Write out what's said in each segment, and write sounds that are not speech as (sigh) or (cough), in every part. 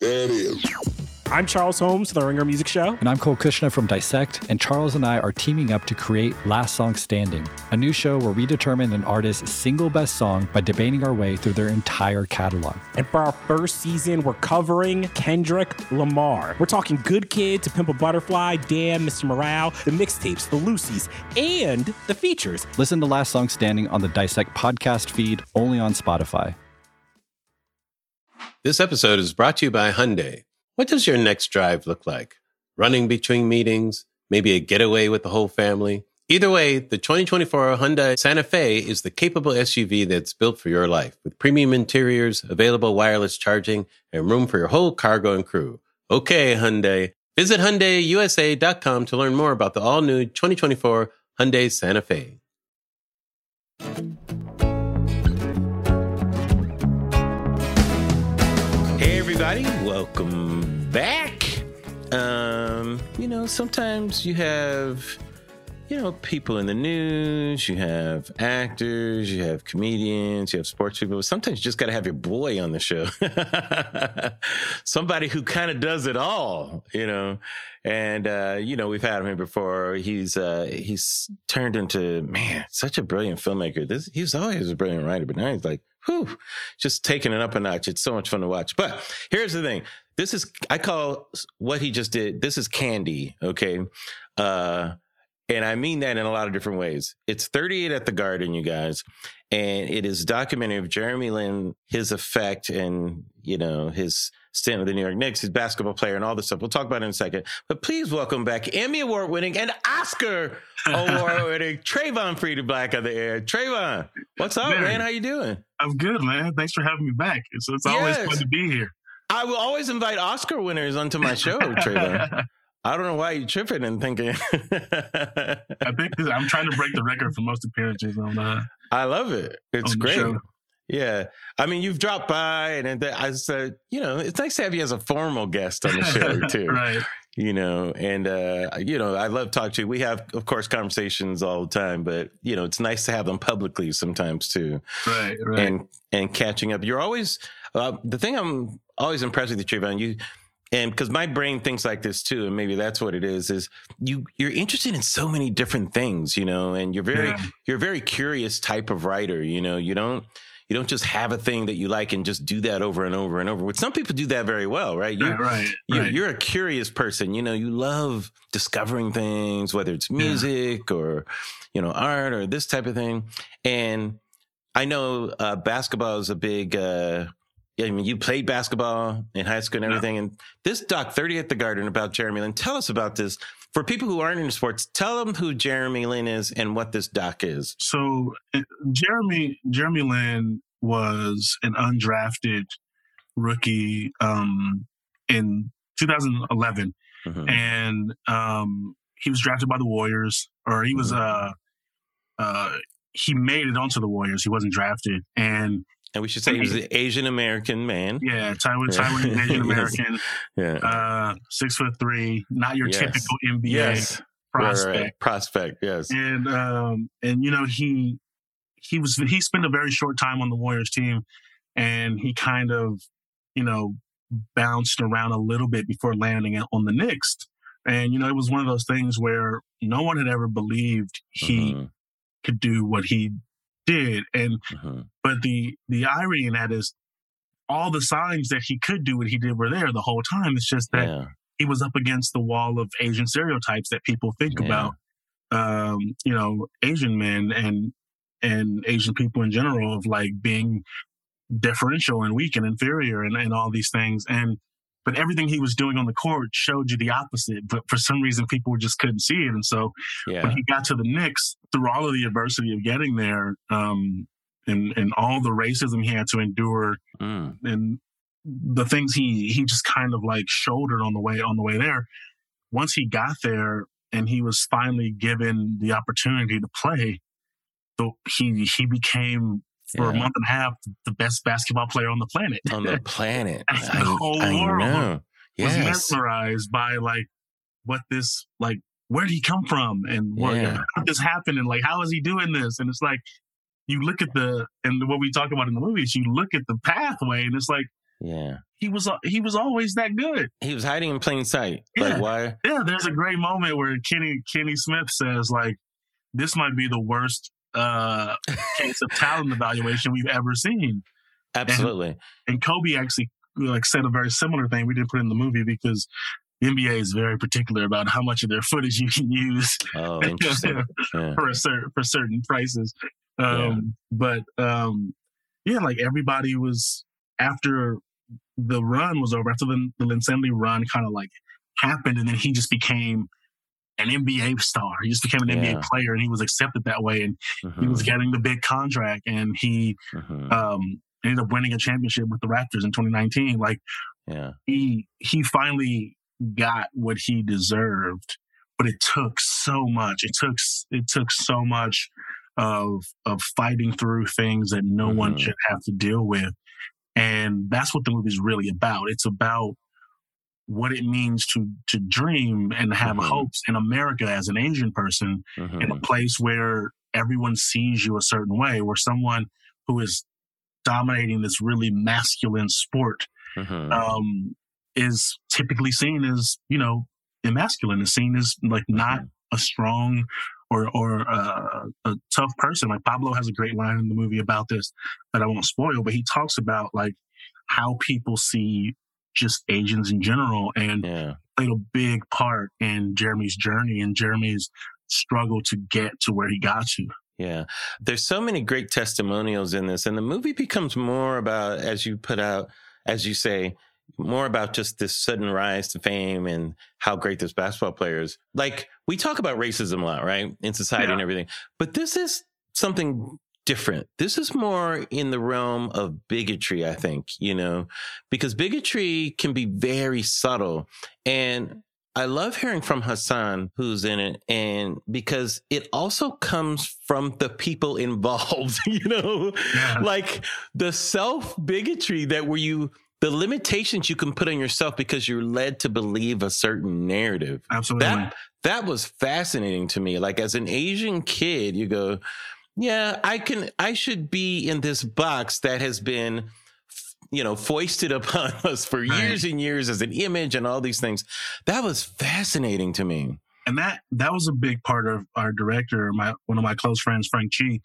There it is. I'm Charles Holmes, the Ringer Music Show. And I'm Cole Cuchna from Dissect, and Charles and I are teaming up to create Last Song Standing, a new show where we determine an artist's single best song by debating our way through their entire catalog. And for our first season, we're covering Kendrick Lamar. We're talking Good Kid to Pimp a Butterfly, Damn, Mr. Morale, the mixtapes, the Lucy's, and the features. Listen to Last Song Standing on the Dissect podcast feed, only on Spotify. This episode is brought to you by Hyundai. What does your next drive look like? Running between meetings, maybe a getaway with the whole family? Either way, the 2024 Hyundai Santa Fe is the capable SUV that's built for your life with premium interiors, available wireless charging, and room for your whole cargo and crew. Okay, Hyundai. Visit HyundaiUSA.com to learn more about the all-new 2024 Hyundai Santa Fe. Everybody. Welcome back. Um, you know, sometimes you have, you know, people in the news, you have actors, you have comedians, you have sports people. Sometimes you just got to have your boy on the show. (laughs) Somebody who kind of does it all, you know. And uh, you know, we've had him before. He's uh he's turned into man, such a brilliant filmmaker. This he's always a brilliant writer, but now he's like whew, just taking it up a notch. It's so much fun to watch. But here's the thing. This is, I call what he just did, this is candy. Okay. Uh, and I mean that in a lot of different ways. It's 38 at the Garden, you guys. And it is a documentary of Jeremy Lin, his effect and, you know, his stint with the New York Knicks, his basketball player and all this stuff. We'll talk about it in a second. But please welcome back Emmy Award winning and Oscar (laughs) Award winning Travon Free to Black on the air. Travon, what's up, man? man? How you doing? I'm good, man. Thanks for having me back. It's, it's always yes. fun to be here. I will always invite Oscar winners onto my show, Travon. (laughs) I don't know why you're tripping and thinking. I think I'm trying to break the record for most appearances on. Uh, I love it. It's great. Yeah, I mean, you've dropped by, and I said, you know, it's nice to have you as a formal guest on the show (laughs) too. right. You know, and uh, you know, I love talking to you. We have, of course, conversations all the time, but you know, it's nice to have them publicly sometimes too. Right. Right. And and catching up. You're always uh, the thing. I'm always impressed with you, Travon. You and because my brain thinks like this too and maybe that's what it is is you you're interested in so many different things you know and you're very yeah. you're a very curious type of writer you know you don't you don't just have a thing that you like and just do that over and over and over. Which some people do that very well, right? You're, right, right, you're, right. you're a curious person. You know, you love discovering things, whether it's music yeah. or you know art or this type of thing. And I know uh, basketball is a big. Uh, I mean, you played basketball in high school and everything. Yeah. And this doc, 30 at the Garden, about Jeremy Lin. Tell us about this. For people who aren't into sports, tell them who Jeremy Lin is and what this doc is. So, Jeremy Jeremy Lin was an undrafted rookie um, in 2011, mm-hmm. and um, he was drafted by the Warriors, or he was mm-hmm. uh, uh, he made it onto the Warriors. He wasn't drafted, and and we should say he was an Asian American man. Yeah, Taiwan, Taiwan (laughs) Asian American. yeah. Uh, six foot three, not your yes. typical NBA yes. prospect. Right, right. Prospect, yes. And um, and you know, he he was he spent a very short time on the Warriors team and he kind of, you know, bounced around a little bit before landing on the Knicks. And, you know, it was one of those things where no one had ever believed he mm-hmm. could do what he did. And mm-hmm. but the the irony in that is all the signs that he could do what he did were there the whole time. It's just that yeah. he was up against the wall of Asian stereotypes that people think yeah. about. Um, you know, Asian men and and Asian people in general of like being differential and weak and inferior and, and all these things. And but everything he was doing on the court showed you the opposite. But for some reason, people just couldn't see it. And so yeah. when he got to the Knicks, through all of the adversity of getting there, um, and and all the racism he had to endure, mm. and the things he he just kind of like shouldered on the way on the way there. Once he got there, and he was finally given the opportunity to play, so he he became for yeah. a month and a half the best basketball player on the planet. On the (laughs) planet, the whole I world know. Yes. was mesmerized by like what this like. Where did he come from, and what, yeah. how did this happen, and like how is he doing this? And it's like you look at the and what we talk about in the movies. You look at the pathway, and it's like Yeah. He was he was always that good. He was hiding in plain sight. Yeah. Like why? Yeah, there's a great moment where Kenny Kenny Smith says like, "This might be the worst uh, case of talent evaluation we've ever seen." Absolutely. And Kobe actually like said a very similar thing. We didn't put in the movie because the NBA is very particular about how much of their footage you can use Oh. (laughs) Yeah. for a certain for certain prices. Um, But um, yeah, like everybody was after the run was over, after the the Linsanity run kind of like happened, and then he just became an NBA star. He just became an Yeah. NBA player, and he was accepted that way, and he was Mhm, getting the big contract, and he mhm. um, ended up winning a championship with the Raptors in 2019. Like Yeah. he he finally got what he deserved, but it took so much. It took it took so much of of fighting through things that no one Mhm. should have to deal with, and that's what the movie's really about. It's about what it means to to dream and have Mhm. hopes in America as an Asian person in a place where everyone sees you a certain way, where someone who is dominating this really masculine sport Mhm. um, is typically seen as, you know, emasculine, is seen as like not Mhm. a strong or or uh, a tough person. Like Pablo has a great line in the movie about this that I won't spoil, but he talks about like how people see just Asians in general and Yeah. played a big part in Jeremy's journey and Jeremy's struggle to get to where he got to. Yeah. There's so many great testimonials in this. And the movie becomes more about, as you put out, as you say, more about just this sudden rise to fame and how great this basketball player is. Like we talk about racism a lot, right? In society Yeah. and everything. But this is something different. This is more in the realm of bigotry, I think, you know, because bigotry can be very subtle. And I love hearing from Hasan, who's in it, and because it also comes from the people (laughs) involved, (laughs) you know, Yeah. like the self bigotry that where you, the limitations you can put on yourself because you're led to believe a certain narrative. Absolutely. That that was fascinating to me. Like as an Asian kid, you go, yeah, I can, I should be in this box that has been, you know, foisted (laughs) upon us for Right. years and years as an image and all these things. That was fascinating to me. and that that was a big part of our director, my one of my close friends, Frank Chi.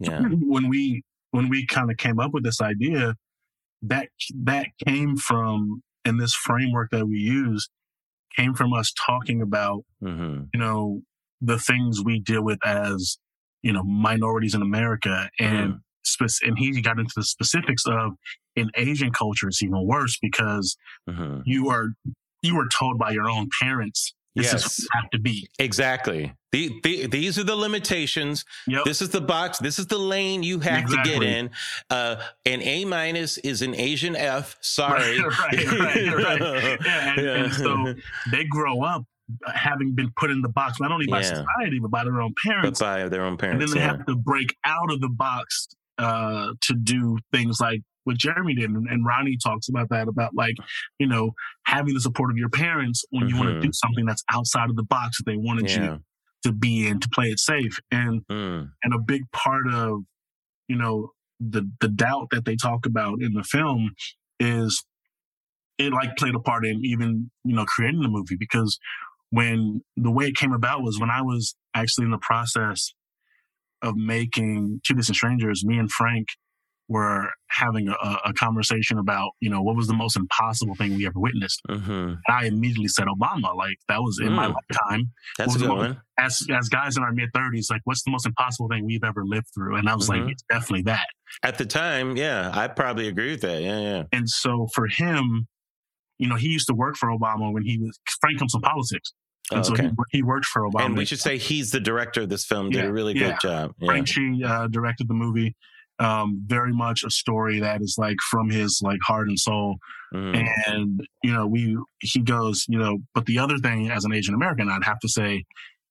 Yeah. (clears throat) When we when we kind of came up with this idea, that that came from and this framework that we use came from us talking about hmm you know the things we deal with as you know minorities in America and spec- and he got into the specifics of in Asian culture it's even worse because hmm you are you are told by your own parents this is Yes. what you have to be. Exactly. The, the, these are the limitations. Yep. This is the box. This is the lane you have to get in. Uh, an A minus is an Asian F. (laughs) Sorry. Right, right, right. (laughs) Yeah, and, and so (laughs) they grow up having been put in the box not only by Yeah. society but by their own parents, but by their own parents, and then they yeah. have to break out of the box uh, to do things like what Jeremy did, and, and Ronnie talks about that about like you know having the support of your parents when you want to do something that's outside of the box that they wanted yeah. you to be in to play it safe, and Mm. and a big part of you know the the doubt that they talk about in the film is it like played a part in even you know creating the movie because when the way it came about was when I was actually in the process of making Two Distant Strangers, me and Frank were having a, a conversation about you know what was the most impossible thing we ever witnessed. hmm And I immediately said Obama, like that was in my Mm. lifetime That's a good the one. as as guys in our mid thirties, like what's the most impossible thing we've ever lived through? And I was Mhm. like, it's definitely that. At the time, yeah, I probably agree with that. Yeah, yeah. And so for him, you know, he used to work for Obama when he was Frank comes from politics, and Oh, so he, he worked for Obama. And we should say he's the director of this film. Did Yeah, a really yeah. good job. Yeah. Frank Chi uh, directed the movie. Um, very much a story that is like from his like heart and soul. Mm. And you know, we he goes, you know, but the other thing as an Asian American, I'd have to say,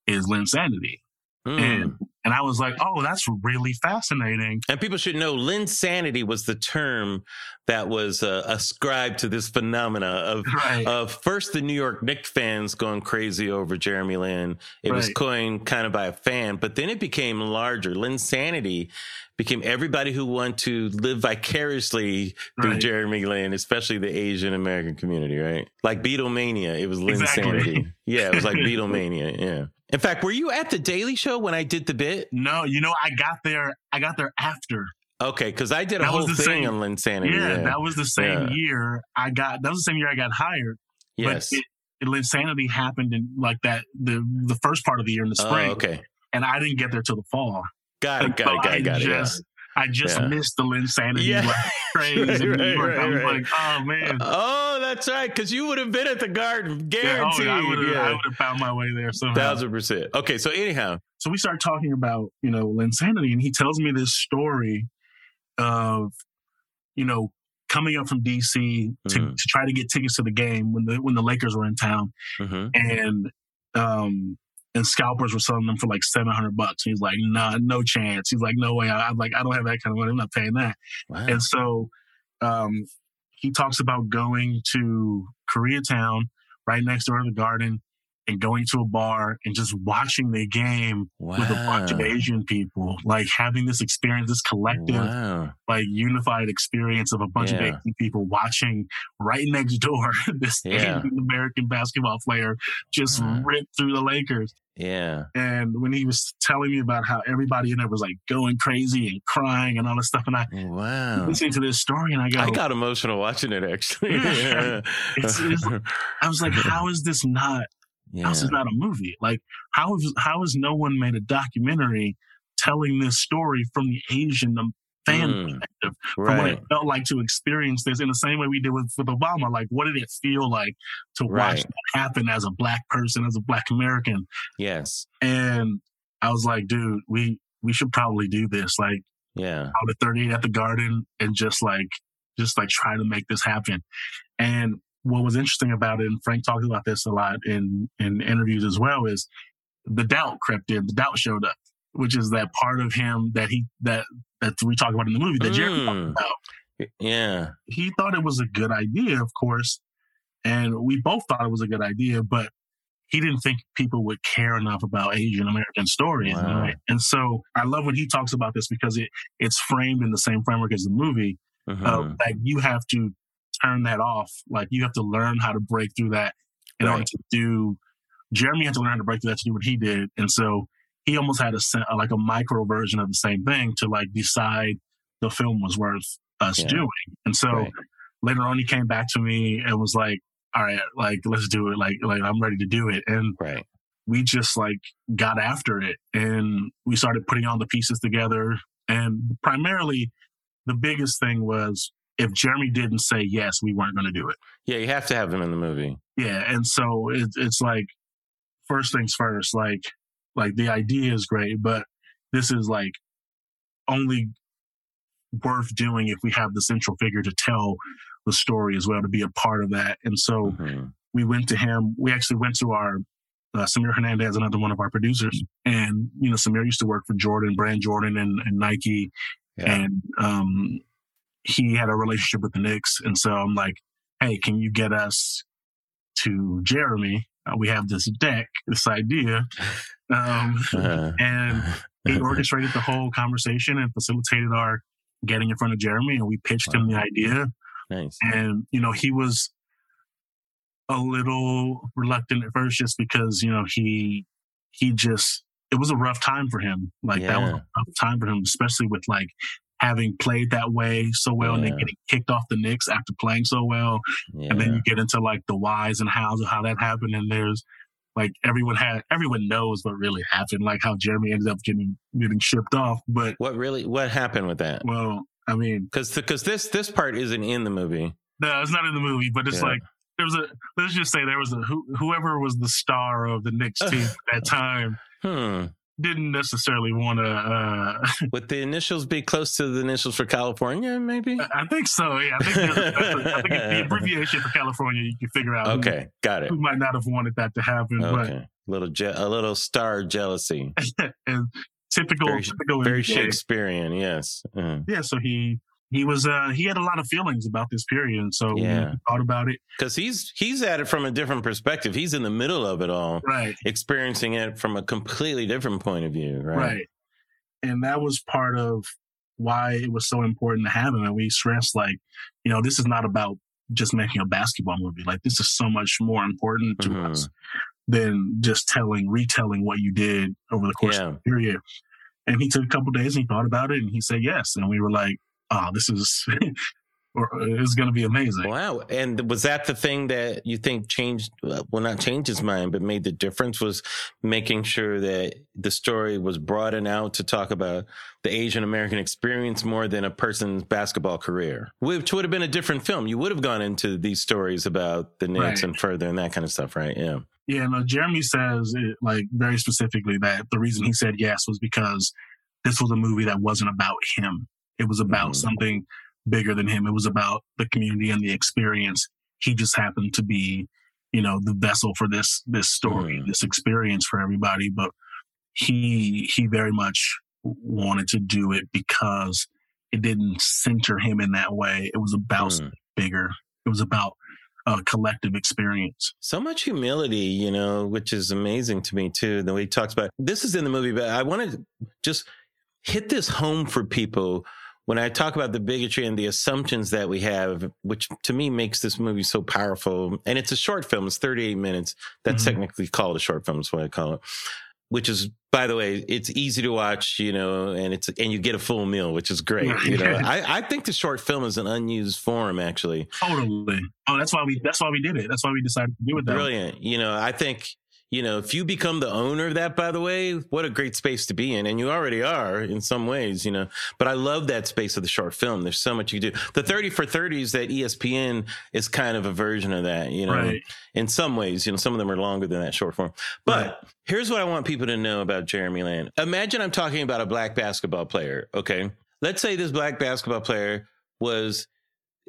is Linsanity. Mm. And And I was like, oh, that's really fascinating. And people should know Linsanity was the term that was uh, ascribed to this phenomena of, Right. of first the New York Knicks fans going crazy over Jeremy Lin. It was coined kind of by a fan, but then it became larger. Linsanity became everybody who wanted to live vicariously through Right. Jeremy Lin, especially the Asian American community, right? Like Beatlemania, it was Exactly. Linsanity. Yeah, it was like (laughs) Beatlemania. Yeah. In fact, were you at the Daily Show when I did the bit? No, you know, I got there. I got there after. Okay, because I did a That whole thing same- on Linsanity. Yeah, Yeah, that was the same Yeah. year I got. That was the same year I got hired. yes. But it, it, Linsanity happened in like that the the first part of the year in the oh, spring, okay. and I didn't get there till the fall. Got it. Got so it. Got I it. Got it. Yeah. just, I just Yeah. missed the Linsanity Yeah. like, (laughs) craze in New Right, I was right. like, oh man. Oh, that's right. Because you would have been at the garden, Yeah, oh, guaranteed. yeah, I would have Yeah, I would have found my way there somehow. thousand percent. Okay, so anyhow, so we start talking about you know Linsanity, and he tells me this story of you know coming up from DC to, Mhm. to try to get tickets to the game when the when the Lakers were in town, mhm. and um and scalpers were selling them for like seven hundred bucks. And He's like, nah, no chance. He's like, no way. I, I'm like, I don't have that kind of money. I'm not paying that. wow. And so um, he talks about going to Koreatown, right next door to the garden, and going to a bar and just watching the game wow. with a bunch of Asian people, like having this experience, this collective, Wow. like unified experience of a bunch of Asian people watching right next door (laughs) this Yeah. Asian American basketball player just mm-hmm. Wow. rip through the Lakers. Yeah. And when he was telling me about how everybody in there was like going crazy and crying and all this stuff, and I Wow. listening to this story and I go, I got emotional watching it actually. Yeah. (laughs) It's- it's- I was like, (laughs) how is this not? Yeah. Is not a movie? Like, how is how has no one made a documentary telling this story from the Asian um, fan Mm, perspective, from what it felt like to experience this in the same way we did with, with Obama? Like, what did it feel like to watch Right. that happen as a black person, as a black American? Yes. And I was like, dude, we we should probably do this. Like, Yeah. out at 38 at the garden and just like just like try to make this happen and what was interesting about it and frank talked about this a lot in in interviews as well is the doubt crept in the doubt showed up which is that part of him that he that that we talk about in the movie that Jerry talked Mm. about Yeah. he thought it was a good idea of course and we both thought it was a good idea but he didn't think people would care enough about Asian American stories, Wow. right? And so I love when he talks about this because it it's framed in the same framework as the movie, Mhm. uh, like you have to turn that off. Like you have to learn how to break through that in order to do. Jeremy had to learn how to break through that to do what he did, and so he almost had a uh, like a micro version of the same thing to like decide the film was worth us Yeah. doing. And so Right. later on, he came back to me and was like, "All right, like let's do it. Like like I'm ready to do it." And Right. we just like got after it and we started putting all the pieces together. And primarily, the biggest thing was if Jeremy didn't say yes, we weren't going to do it. Yeah. You have to have him in the movie. Yeah, and so it, it's like first things first. Like like the idea is great, but this is like only worth doing if we have the central figure to tell the story as well to be a part of that. And so Mhm. we went to him. We actually went to our uh, Samir Hernandez, another one of our producers, and you know Samir used to work for Jordan, Brand Jordan, and, and Nike, Yeah. and um, he had a relationship with the Knicks, and so I'm like, hey, can you get us to Jeremy? Uh, we have this deck, this idea, um, Uh-huh. (laughs) and he orchestrated the whole conversation and facilitated our getting in front of Jeremy, and we pitched him the idea nice. and you know he was a little reluctant at first just because you know he he just it was a rough time for him like that was a Yeah. rough time for him especially with like having played that way so well and then getting kicked off the Knicks after playing so well Yeah. and then you get into like the whys and hows of how that happened and there's like everyone had everyone knows what really happened like how Jeremy ended up getting getting shipped off but what really? What happened with that? well I mean Because because this this part isn't in the movie. No, it's not in the movie, but it's Yeah. like there was a. Let's just say there was a who, whoever was the star of the Knicks (laughs) team at that time Hmm. Didn't necessarily want to. Uh, (laughs) Would the initials be close to the initials for California? Maybe. I think so. Yeah, I think that's a, I think the (laughs) abbreviation for California. You can figure out. who- Okay, got it. Who, might not have wanted that to happen, Okay, little je- a little star jealousy. (laughs) and typical, Very- typical Very Shakespearean, yes. Uh, Yeah, so he he was uh he had a lot of feelings about this period, and so Yeah. he thought about it. Because he's he's at it from a different perspective. He's in the middle of it all, Right, experiencing it from a completely different point of view, right? right, and that was part of why it was so important to have him. And we stressed like, you know, this is not about just making a basketball movie. Like this is so much more important to Mhm. us than just telling, retelling what you did over the course Yeah. of the period. And he took a couple days and he thought about it and he said yes. And we were like, oh, this is, (laughs) or it's going to be amazing. Wow. And was that the thing that you think changed, uh, well, not changed his mind, but made the difference was making sure that the story was broadened out to talk about the Asian American experience more than a person's basketball career, which would have been a different film. You would have gone into these stories about the Knicks Right. and further and that kind of stuff, right? Yeah. Yeah, no, Jeremy says it, like very specifically that the reason he said yes was because this was a movie that wasn't about him. It was about Mhm. something bigger than him. It was about the community and the experience. He just happened to be, you know, the vessel for this this story, Mhm. this experience for everybody. But he he very much wanted to do it because it didn't center him in that way. It was about Mm. something bigger. It was about a collective experience. So much humility, you know, which is amazing to me too. The way he talks about this is in the movie, but I want to just hit this home for people when I talk about the bigotry and the assumptions that we have, which to me makes this movie so powerful. And it's a short film; it's 38 minutes. That's Mhm. technically called a short film. Is what I call it. Which is, by the way, it's easy to watch, you know, and it's and you get a full meal, which is great. (laughs) You know, I, I think the short film is an unused form, actually. Totally. Oh, that's why we. That's why we did it. That's why we decided to do it. That way. Brilliant. You know, I think, you know, if you become the owner of that, by the way, what a great space to be in. And you already are in some ways, you know, but I love that space of the short film. There's so much you can do. The 30 for 30s that ESPN is kind of a version of that, you know, Right. in some ways, you know, some of them are longer than that short form. But Right. here's what I want people to know about Jeremy Lamb. Imagine I'm talking about a black basketball player. Okay. Let's say this black basketball player was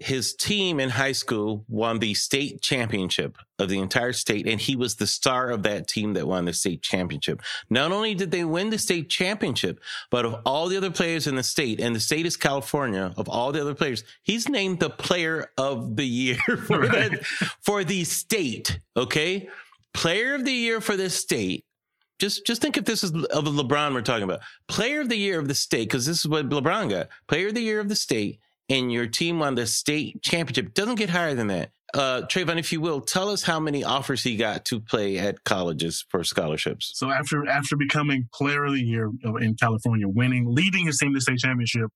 his team in high school won the state championship of the entire state, and he was the star of that team that won the state championship. Not only did they win the state championship, but of all the other players in the state, and the state is California, of all the other players, he's named the player of the year (laughs) for Right. that for the state. Okay. Player of the year for the state. Just, just think if this is of LeBron we're talking about. Player of the year of the state, because this is what LeBron got. Player of the year of the state, and your team won the state championship. Doesn't get higher than that. Uh, Travon, if you will, tell us how many offers he got to play at colleges for scholarships. So after after becoming Player of the Year in California, winning, leading his team to state championship,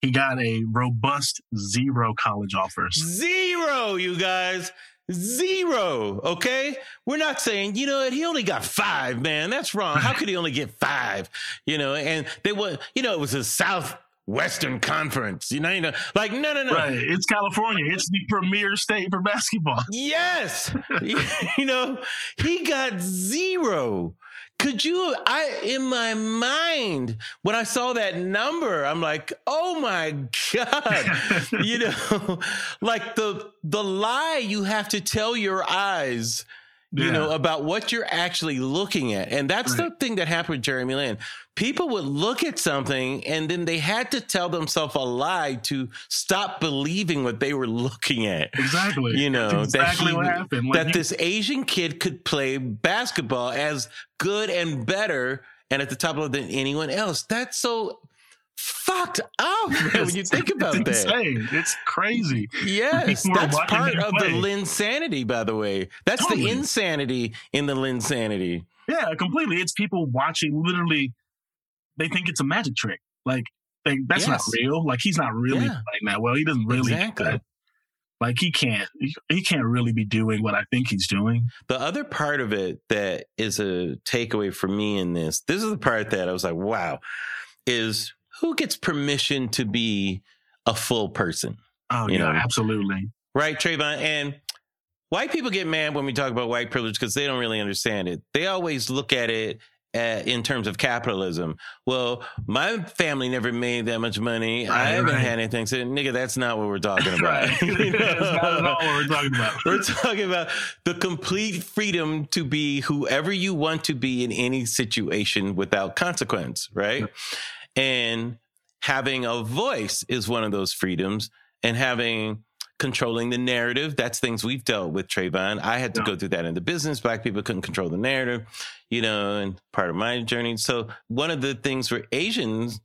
he got a robust zero college offers. Zero, you guys. Zero. Okay. We're not saying, you know what, he only got five, man. That's wrong. How could he only get five? You know, and they were, you know, it was a Southwestern Conference. You know, you know, like, no, no, no. Right. It's California. It's the premier state for basketball. (laughs) Yes. (laughs) you know, he got zero. Could you, I, in my mind, when I saw that number, I'm like, oh my God. (laughs) you know, like the, the lie you have to tell your eyes, you Yeah. know, about what you're actually looking at. And that's the thing that happened with Jeremy Lin. People would look at something and then they had to tell themselves a lie to stop believing what they were looking at Exactly. you know That's exactly that he, what happened. Like, that you- this Asian kid could play basketball as good and better and at the top of than anyone else. That's so fucked up man, when you think (laughs) about it's that. insane. It's crazy. Yes, that's part of the. Linsanity, by the way. That's Totally. the insanity in the Linsanity. Yeah, completely. It's people watching. Literally, they think it's a magic trick. Like they, that's not real. Like he's not really Yeah. playing that well. He doesn't really. Exactly. that. Like he can't. He can't really be doing what I think he's doing. The other part of it that is a takeaway for me in this, this is the part that I was like, wow, is who gets permission to be a full person? Oh You yeah, know. absolutely. Right, Travon? And white people get mad when we talk about white privilege because they don't really understand it. They always look at it uh, in terms of capitalism. Well, my family never made that much money. I haven't right. had anything. So, nigga, that's not what we're talking (laughs) about. (laughs) (laughs) That's not what we're talking about. We're talking about the complete freedom to be whoever you want to be in any situation without consequence, right? And having a voice is one of those freedoms, and having controlling the narrative. That's things we've dealt with, Travon. I had to Yeah. go through that in the business. Black people couldn't control the narrative, you know, and part of my journey. So one of the things where Asians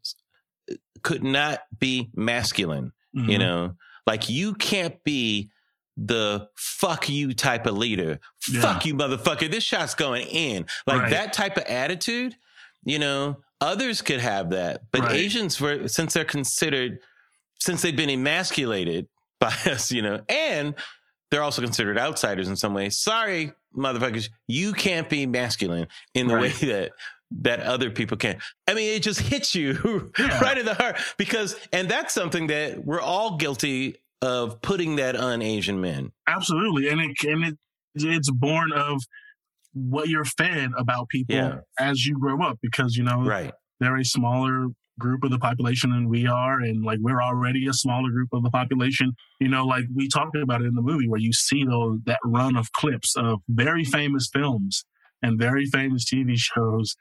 could not be masculine, you Mhm. know, like you can't be the fuck you type of leader. Yeah. Fuck you, motherfucker. This shot's going in. Like Right. that type of attitude, you know, others could have that. But Right. Asians were since they're considered since they've been emasculated (laughs) by us, you know, and they're also considered outsiders in some ways. Sorry, motherfuckers, you can't be masculine in the Right. way (laughs) that that other people can. I mean, it just hits you (laughs) Yeah. right in the heart because, and that's something that we're all guilty of putting that on Asian men. Absolutely, and it and it it's born of what you're fed about people Yeah. as you grow up because you know Right. they're a smaller group of the population than we are and like we're already a smaller group of the population you know like we talked about it in the movie where you see those that run of clips of very famous films and very famous tv shows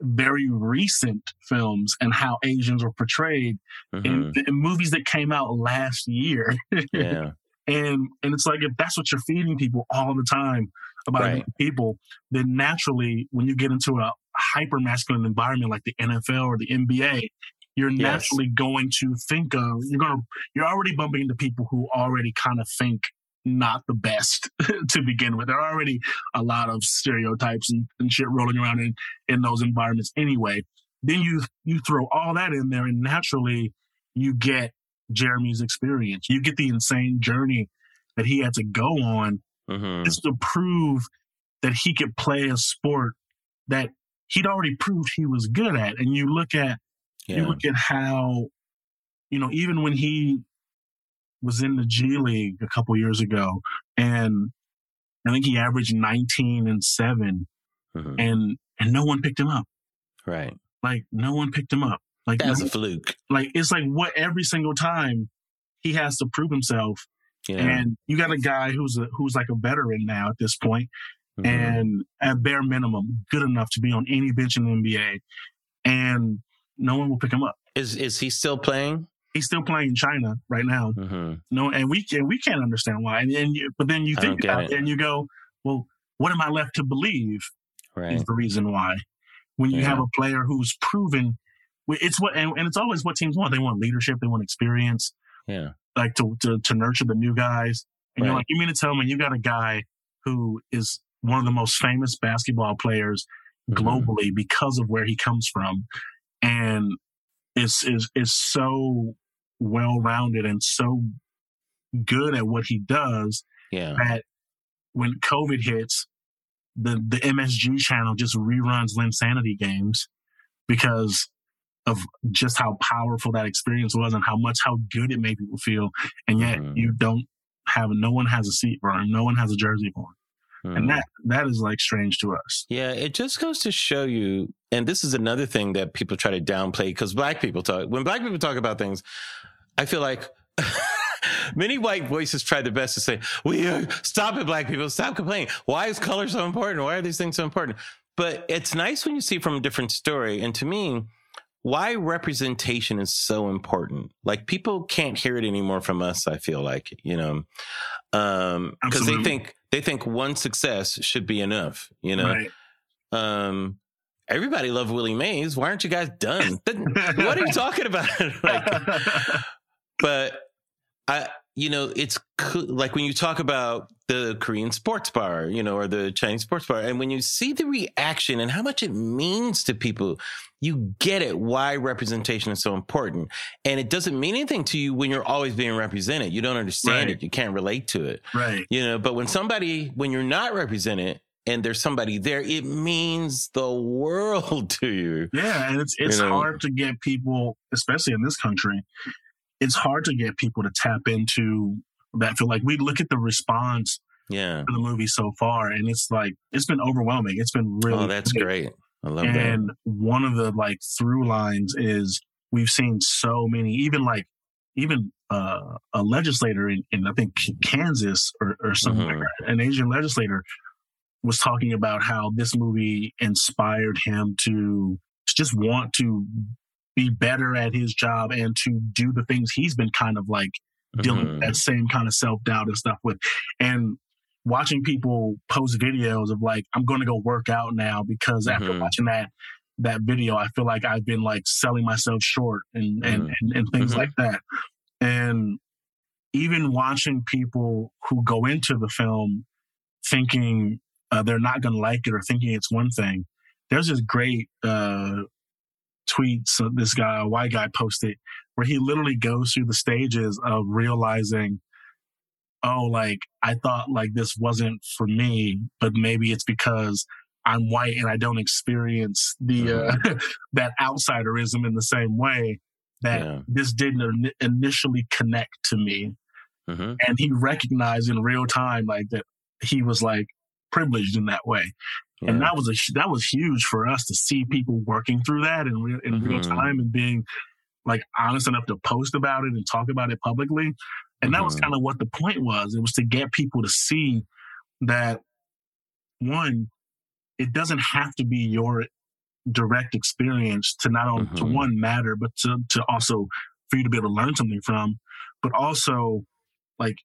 very recent films and how asians are portrayed Mhm. in, in movies that came out last year Yeah. (laughs) and and it's like if that's what you're feeding people all the time about Right. a group of people, then naturally when you get into a hyper masculine environment like the NFL or the NBA, you're Yes. naturally going to think of you're gonna you're already bumping into people who already kind of think not the best (laughs) to begin with. There are already a lot of stereotypes and, and shit rolling around in, in those environments anyway. Then you you throw all that in there and naturally you get Jeremy's experience. You get the insane journey that he had to go on Mhm. just to prove that he could play a sport that he'd already proved he was good at. And you look at you look at how, you know, even when he was in the G League a couple years ago, and I think he averaged 19 and seven, Mhm. and and no one picked him up. Right. Like no one picked him up. Like That was no- a fluke. like it's like what every single time he has to prove himself Yeah. and you got a guy who's a, who's like a veteran now at this point, Mhm. and at bare minimum good enough to be on any bench in the NBA and no one will pick him up is is he still playing? he's still playing in China right now hmm no and we can we can't understand why and, and you, but then you think about it. it and you go well what am I left to believe Right. is the reason why. When you Yeah. have a player who's proven, it's what, and, and it's always what teams want. They want leadership, they want experience, Yeah. Like to to, to nurture the new guys. And you're like, you mean to tell me you got a guy who is one of the most famous basketball players Mhm. globally because of where he comes from, and is is is so well rounded and so good at what he does Yeah. that when COVID hits, the the MSG channel just reruns Linsanity games because of just how powerful that experience was and how much how good it made people feel. And yet Mhm. you don't have no one has a seat for him, no one has a jersey for him. Mhm. And that that is like strange to us. Yeah, it just goes to show you, and this is another thing that people try to downplay because black people talk, when black people talk about things, I feel like (laughs) many white voices try their best to say, we are, stop it, black people, stop complaining. Why is color so important? Why are these things so important? But it's nice when you see from a different story. And to me, why representation is so important. Like people can't hear it anymore from us, I feel like, you know, um, because they think, they think one success should be enough, you know? Right. um everybody loved Willie Mays. Why aren't you guys done? what are you talking about? (laughs) like, but I, you know, it's co- like when you talk about the Korean sports bar, you know, or the Chinese sports bar, and when you see the reaction and how much it means to people, you get it why representation is so important. And it doesn't mean anything to you when you're always being represented. You don't understand Right. it. You can't relate to it right. you know but when somebody when you're not represented and there's somebody there it means the world (laughs) to you Yeah, and it's it's You know? hard to get people, especially in this country, it's hard to get people to tap into that feel like we look at the response yeah to the movie so far and it's like it's been overwhelming. It's been really oh that's good. great I love and that. one of the like through lines is we've seen so many, even like even uh, a legislator in, in I think Kansas or, or something Mhm. an Asian legislator was talking about how this movie inspired him to, to just want to be better at his job and to do the things he's been kind of like dealing with Mhm. that same kind of self doubt and stuff with. And watching people post videos of like, I'm going to go work out now because after Mhm. watching that that video, I feel like I've been like selling myself short and and Mhm. and, and things Mhm. like that. And even watching people who go into the film thinking uh, they're not going to like it or thinking it's one thing. There's this great uh, tweet so this guy, a white guy, posted where he literally goes through the stages of realizing, oh, like I thought like this wasn't for me, but maybe it's because I'm white and I don't experience the uh, (laughs) that outsiderism in the same way that Yeah. this didn't in- initially connect to me Mhm. and he recognized in real time like that he was like privileged in that way and that was a that was huge for us to see people working through that in real in real Mhm. time and being like honest enough to post about it and talk about it publicly and that was Mhm. kind of what the point was it was to get people to see that one it doesn't have to be your direct experience to not only to Mhm. one matter but to, to also for you to be able to learn something from but also like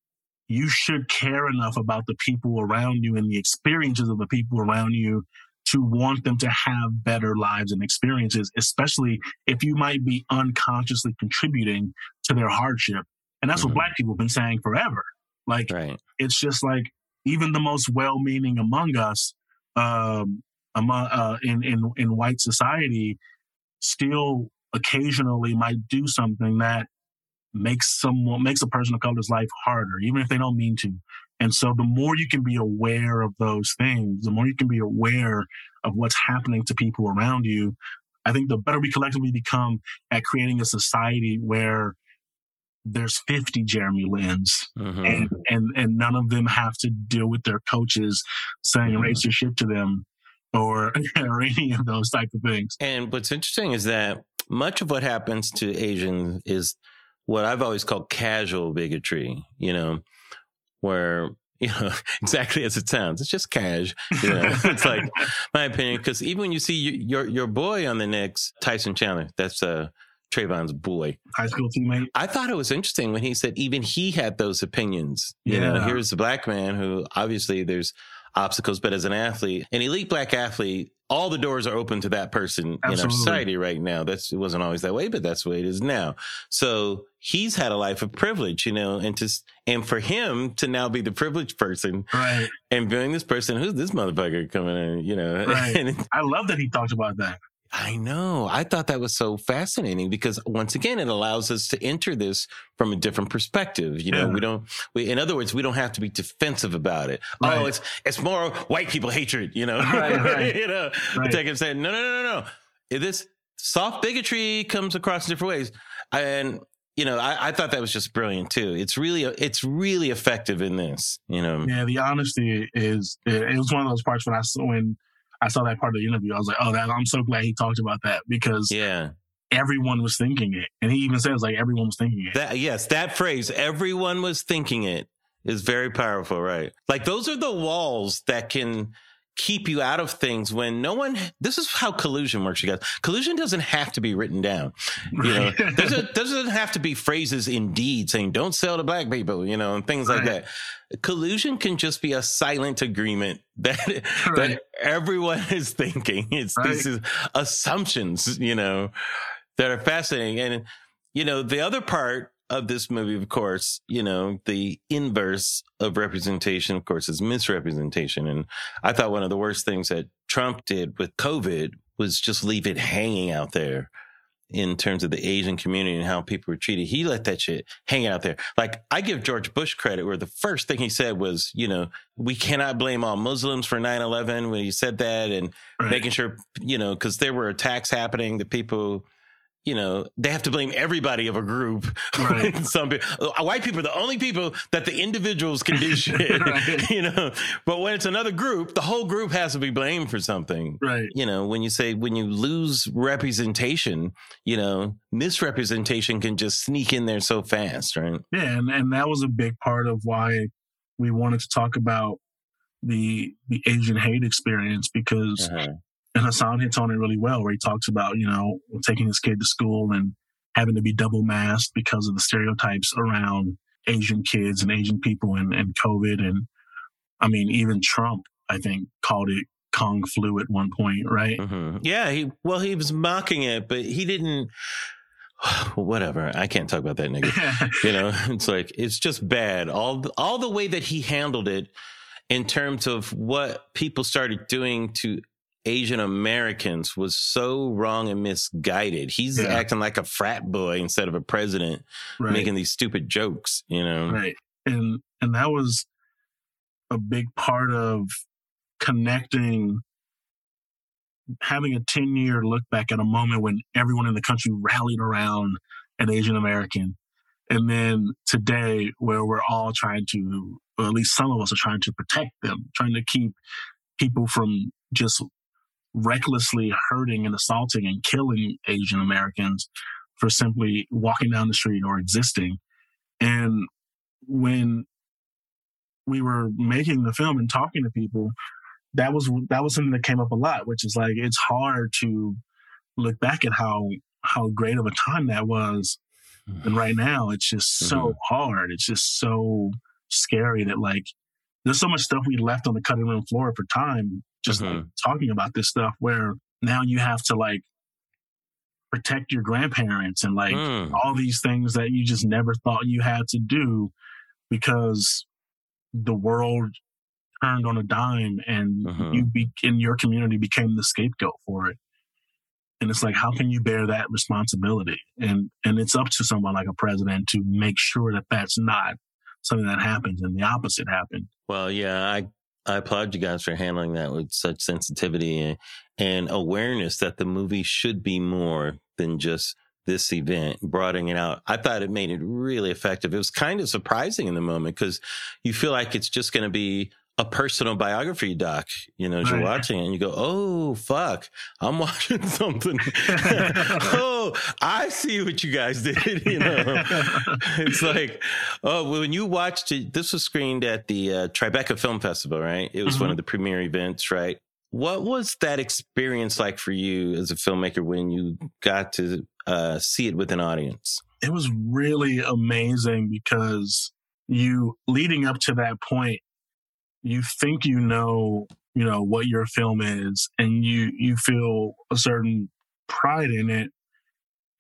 you should care enough about the people around you and the experiences of the people around you to want them to have better lives and experiences, especially if you might be unconsciously contributing to their hardship. And that's Mhm. what black people have been saying forever. Like, Right. it's just like even the most well-meaning among us, um, among uh, in in in white society, still occasionally might do something that makes someone makes a person of color's life harder, even if they don't mean to. And so, the more you can be aware of those things, the more you can be aware of what's happening to people around you. I think the better we collectively become at creating a society where there's 50 Jeremy Lins Mhm. and, and and none of them have to deal with their coaches saying Mhm. racist shit to them or (laughs) or any of those type of things. And what's interesting is that much of what happens to Asians is what I've always called casual bigotry, you know, where, (laughs) you know, exactly as it sounds. It's just cash. You know, (laughs) it's like my opinion. Cause even when you see your, your, your boy on the Knicks, Tyson Chandler, that's, uh, Travon's boy. High school teammate. I thought it was interesting when he said even he had those opinions. You know, here's a black man who obviously there's obstacles, but as an athlete, an elite black athlete, all the doors are open to that person in our society right now. That's it wasn't always that way, but that's the way it is now. So he's had a life of privilege, you know, and just and for him to now be the privileged person Right. and being this person, who's this motherfucker coming in, you know? Right. (laughs) And I love that he talked about that. I know. I thought that was so fascinating because once again, it allows us to enter this from a different perspective. You know, Yeah. we don't, we, in other words, we don't have to be defensive about it. Oh, it's, it's more white people hatred, you know, (laughs) (laughs) Right, right. you know, Right. take and say, no, no, no, no, no. This soft bigotry comes across in different ways. And, you know, I, I thought that was just brilliant too. It's really, it's really effective in this, you know. Yeah, the honesty is it, it was one of those parts when I saw when I saw that part of the interview. I was like, oh, that I'm so glad he talked about that because Yeah. everyone was thinking it, and he even says like everyone was thinking it. That yes, that phrase, everyone was thinking it, is very powerful, right? Like those are the walls that can keep you out of things when no one this is how collusion works you guys. Collusion doesn't have to be written down. You know (laughs) there's a, doesn't have to be phrases in deed saying don't sell to black people you know and things like that. Collusion can just be a silent agreement (laughs) that Right. that everyone is thinking. It's these assumptions you know that are fascinating. And you know the other part of this movie of course you know the inverse of representation of course is misrepresentation. And i thought one of the worst things that trump did with covid was just leave it hanging out there in terms of the asian community and how people were treated. He let that shit hang out there. Like i give george bush credit where the first thing he said was you know we cannot blame all muslims for 9-11 when he said that and Right. making sure you know because there were attacks happening that people you know, they have to blame everybody of a group. Right. (laughs) Some people, uh, white people are the only people that the individuals can do (laughs) shit, Right. (laughs) you know. But when it's another group, the whole group has to be blamed for something. Right. You know, when you say when you lose representation, you know, misrepresentation can just sneak in there so fast, right? Yeah, and, and that was a big part of why we wanted to talk about the the Asian hate experience because Uh-huh. And Hasan hits on it really well, where he talks about you know taking his kid to school and having to be double masked because of the stereotypes around Asian kids and Asian people and, and COVID and I mean even Trump I think called it Kung flu at one point, right? hmm Yeah, he well, he was mocking it, but he didn't. (sighs) Whatever. I can't talk about that nigga. (laughs) you know, (laughs) it's like it's just bad. All the, all the way that he handled it in terms of what people started doing to Asian Americans was so wrong and misguided. He's Yeah. acting like a frat boy instead of a president, right. making these stupid jokes. You know. right and and that was a big part of connecting having a 10 year look back at a moment when everyone in the country rallied around an asian american and then today where we're all trying to or at least some of us are trying to protect them trying to keep people from just recklessly hurting and assaulting and killing asian americans for simply walking down the street or existing and when we were making the film and talking to people, that was that was something that came up a lot, which is like it's hard to look back at how how great of a time that was. And right now it's just so Mhm. hard. It's just so scary that like there's so much stuff we left on the cutting room floor for time, just like Mhm. talking about this stuff where now you have to like protect your grandparents and like Mm. all these things that you just never thought you had to do because the world turned on a dime and Mhm. you be in your community became the scapegoat for it and it's like how can you bear that responsibility and and it's up to someone like a president to make sure that that's not something that happens and the opposite happened Well, yeah, I I applaud you guys for handling that with such sensitivity and, and awareness that the movie should be more than just this event, broadening it out. I thought it made it really effective. It was kind of surprising in the moment because you feel like it's just going to be a personal biography doc, you know, as you're watching it and you go, oh, fuck, I'm (laughs) watching something. (laughs) oh, I see what you guys did, (laughs) you know it's like, oh, when you watched it, this was screened at the uh, Tribeca Film Festival, right? It was one Mhm. of the premiere events, right? What was that experience like for you as a filmmaker when you got to uh, see it with an audience? it was really amazing because you leading up to that point you think you know you know what your film is and you you feel a certain pride in it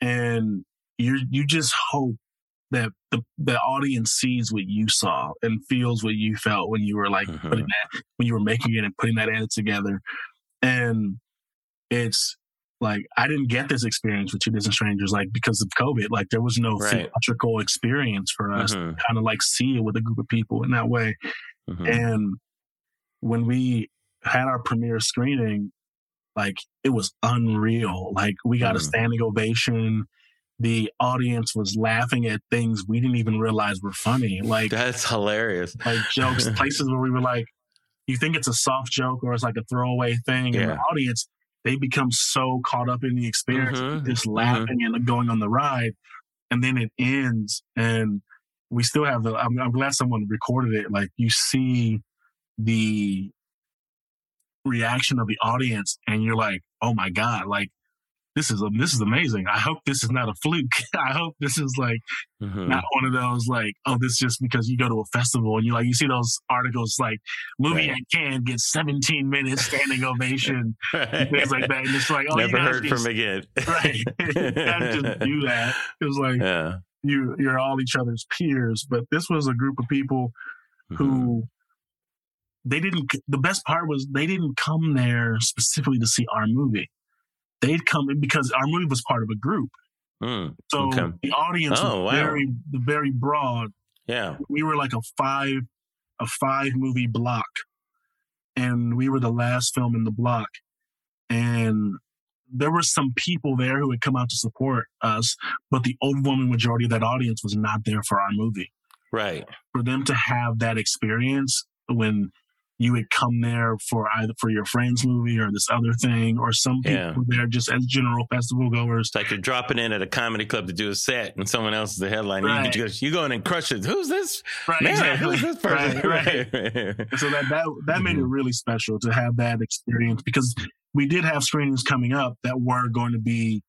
and you you just hope that the the audience sees what you saw and feels what you felt when you were like Mhm. putting that when you were making it and putting that edit together and it's like I didn't get this experience with Two Distant Strangers like because of COVID. Like there was no Right. theatrical experience for us Mhm. to kind of like see it with a group of people in that way. Mhm. And when we had our premiere screening, like it was unreal. Like we got a Mhm. standing ovation. The audience was laughing at things we didn't even realize were funny. Like That's hilarious. like jokes, (laughs) places where we were like, you think it's a soft joke or it's like a throwaway thing, and the audience they become so caught up in the experience, Mhm, just mhm. laughing and going on the ride, and then it ends, and we still have the. I'm, I'm glad someone recorded it. Like you see the reaction of the audience, and you're like, oh my god, like. This is this is amazing. I hope this is not a fluke. (laughs) I hope this is like Mhm. not one of those like, oh, this is just because you go to a festival and you like you see those articles like movie Right. at Cannes gets 17 minutes standing ovation (laughs) and things like that. And it's like, oh, Never heard just, from again. right. (laughs) you gotta just do that. It was like Yeah. You you're all each other's peers, but this was a group of people Mhm. who they didn't. The best part was they didn't come there specifically to see our movie. They'd come because our movie was part of a group. Mm. So Okay. the audience Oh, was wow. very very broad Yeah. we were like a five a five movie block and we were the last film in the block and there were some people there who had come out to support us, but the overwhelming majority of that audience was not there for our movie. Right. For them to have that experience when you would come there for either for your friend's movie or this other thing, or some people Yeah. there just as general festival goers. It's like you're dropping in at a comedy club to do a set, and someone else is the headline. Right. You, go, you go in and crush it. Who's this? Right, Man, exactly. who's this person? Right, right. right. (laughs) So that that that made it Mm-hmm. really special to have that experience because we did have screenings coming up that were going to be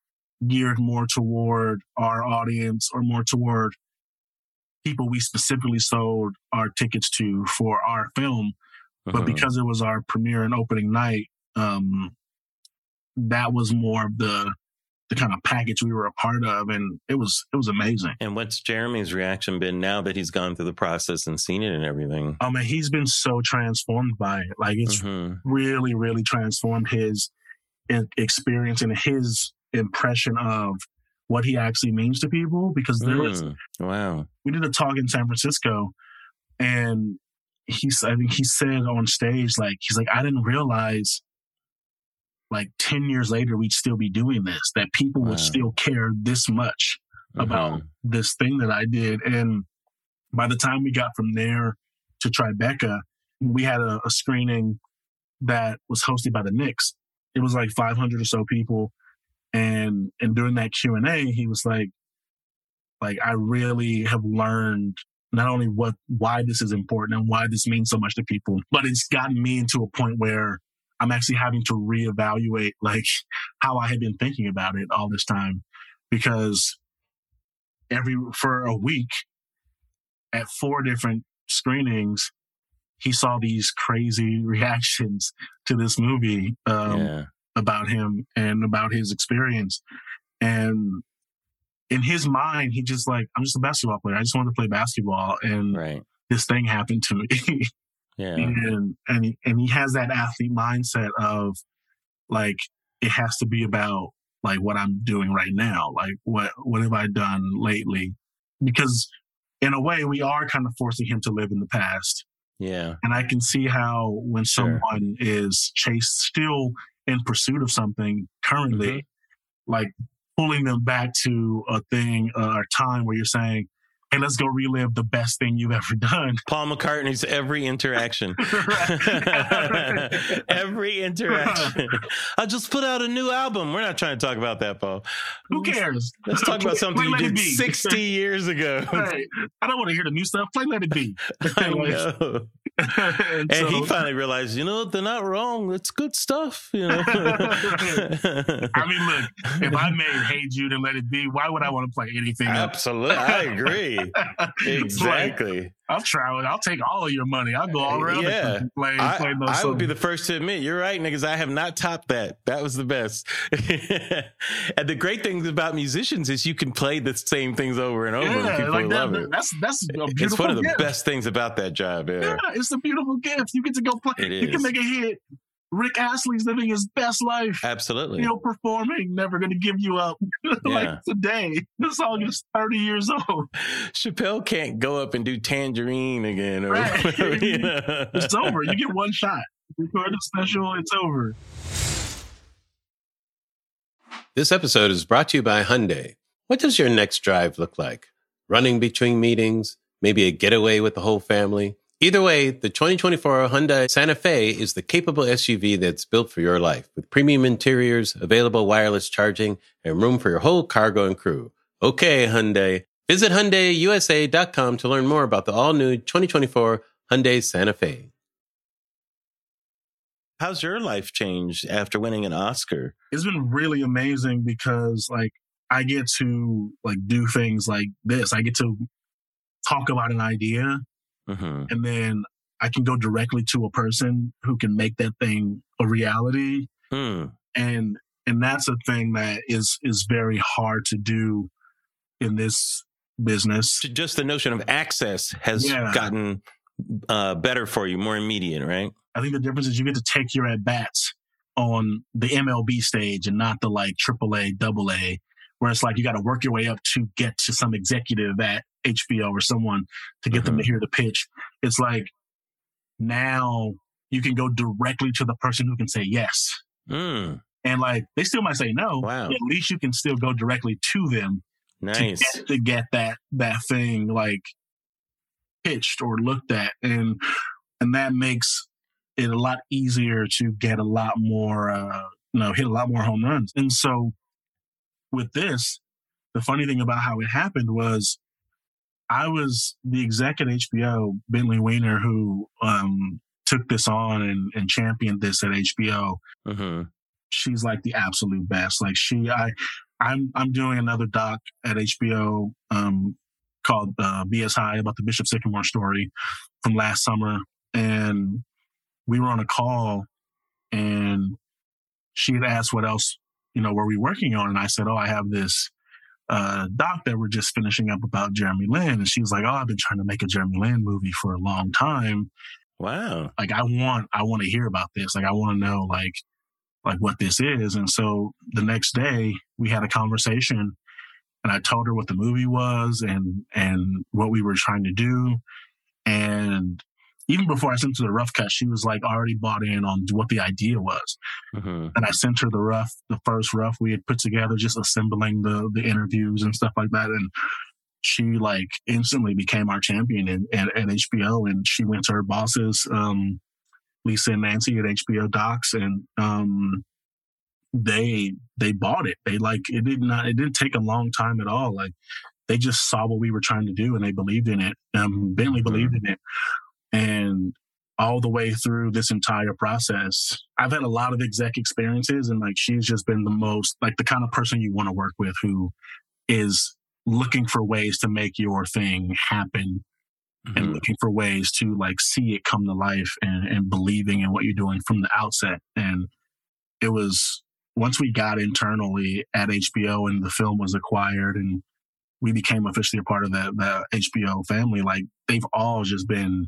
geared more toward our audience or more toward people we specifically sold our tickets to for our film but Mhm. because it was our premiere and opening night um that was more of the the kind of package we were a part of and it was it was amazing and what's Jeremy's reaction been now that he's gone through the process and seen it and everything? i mean he's been so transformed by it like it's Mhm. really, really transformed his experience and his impression of what he actually means to people. Because there was, Mm. Wow. we did a talk in San Francisco, and he's, I think he said on stage, like, he's like, I didn't realize, like, 10 years later, we'd still be doing this, that people Wow. would still care this much about Mhm. this thing that I did. And by the time we got from there to Tribeca, we had a, a screening that was hosted by the Knicks. It was like 500 or so people. And, and during that Q and A, he was like, like, I really have learned not only what, why this is important and why this means so much to people, but it's gotten me into a point where I'm actually having to reevaluate (laughs) like how I had been thinking about it all this time because every for a week at four different screenings he saw these crazy (laughs) reactions to this movie um, yeah. about him and about his experience and in his mind he just like i'm just a basketball player i just wanted to play basketball and Right. this thing happened to me (laughs) Yeah. and and he, and he has that athlete mindset of like it has to be about like what I'm doing right now like what what have I done lately because in a way we are kind of forcing him to live in the past Yeah. and I can see how when Sure. someone is chased still in pursuit of something currently Mm-hmm. like pulling them back to a thing uh, or time where you're saying hey let's go relive the best thing you've ever (laughs) done Paul McCartney's every interaction. (laughs) Every interaction. (laughs) I just put out a new album. We're not trying to talk about that, Paul. Who cares? Let's talk about something you did. 60 years ago. Right. I don't want to hear the new stuff. Play Let It Be. I know. (laughs) and And so- he finally realized, you know, they're not wrong. It's good stuff, you know. (laughs) I mean, look, if I made Hey Jude and Let It Be, why would I want to play anything else? Absolutely. I agree. (laughs) Exactly. I'll try it. I'll take all of your money. I'll go all around Yeah. and play, I, play those I would be the first to admit you're right, niggas. I have not topped that. That was the best. (laughs) and the great thing about musicians is you can play the same things over and over, and people like that, love it. that's that's a beautiful It's one of the gift. best things about that job. Yeah, Yeah, it's a beautiful gift. You get to go play. It You is. can make a hit. Rick Astley's living his best life. absolutely. You know, performing, never going to give you up. (laughs) Yeah. like today, this song is 30 years old. Chappelle can't go up and do Tangerine again. Or, Right. you (laughs) know. It's over. You get one shot. Record a special. It's over. This episode is brought to you by Hyundai. What does your next drive look like? Running between meetings? Maybe a getaway with the whole family? Either way, the 2024 Hyundai Santa Fe is the capable SUV that's built for your life with premium interiors, available wireless charging, and room for your whole cargo and crew. Okay, Hyundai. Visit HyundaiUSA.com to learn more about the all-new 2024 Hyundai Santa Fe. How's your life changed after winning an Oscar? It's been really amazing because like I get to like do things like this. I get to talk about an idea hmm and then I can go directly to a person who can make that thing a reality. Hmm. And and that's a thing that is is very hard to do in this business. Just the notion of access has Yeah. gotten uh, better for you, more immediate, right? I think the difference is you get to take your at bats on the MLB stage and not the like AAA, double A, where it's like you got to work your way up to get to some executive at HBO or someone to get them to hear the pitch. It's like now you can go directly to the person who can say yes. Mm. And like they still might say no. Wow. At least you can still go directly to them Nice. to get, to get that that thing like pitched or looked at and and that makes it a lot easier to get a lot more uh you know hit a lot more home runs and so with this the funny thing about how it happened was i was the exec at hbo bentley weiner who um took this on and, and championed this at hbo hmm she's like the absolute best. Like she, I, I'm, I'm doing another doc at HBO, um, called, uh, BS High about the Bishop Sycamore story from last summer. And we were on a call and she had asked what else, you know, were we working on? And I said, Oh, I have this, uh, doc that we're just finishing up about Jeremy Lin. And she was like, Oh, I've been trying to make a Jeremy Lin movie for a long time Wow. like I want I want to hear about this. Like I want to know like like what this is. And so the next day we had a conversation and I told her what the movie was and and what we were trying to do. And even before I sent her the rough cut, she was like already bought in on what the idea was. hmm And I sent her the rough, the first rough we had put together, just assembling the the interviews and stuff like that. And she like instantly became our champion in, at, at HBO. And she went to her bosses, um, Lisa and Nancy at HBO Docs, and um, they they bought it. They like it did not. It didn't take a long time at all. Like they just saw what we were trying to do and they believed in it. Um, Bentley believed in it, and all the way through this entire process, I've had a lot of exec experiences, and like she's just been the most like the kind of person you want to work with who is looking for ways to make your thing happen and Mhm. looking for ways to like see it come to life and, and believing in what you're doing from the outset. And it was once we got internally at HBO and the film was acquired and we became officially a part of the, the HBO family, like they've all just been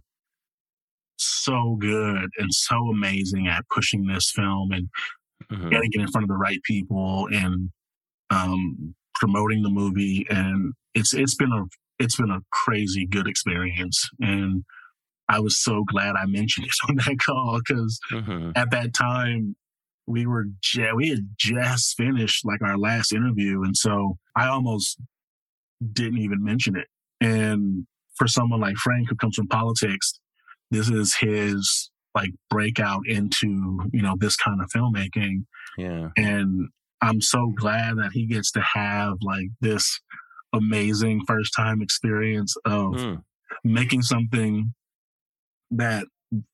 so good and so amazing at pushing this film and Mhm. getting it in front of the right people and um, promoting the movie. And it's it's been a it's been a crazy good experience. And I was so glad I mentioned it (laughs) on that call because Mhm. at that time we were ju- we had just finished like our last interview, and so I almost didn't even mention it. And for someone like Frank who comes from politics, this is his like breakout into you know this kind of filmmaking Yeah. and I'm so glad that he gets to have like this amazing first time experience of Mm. making something that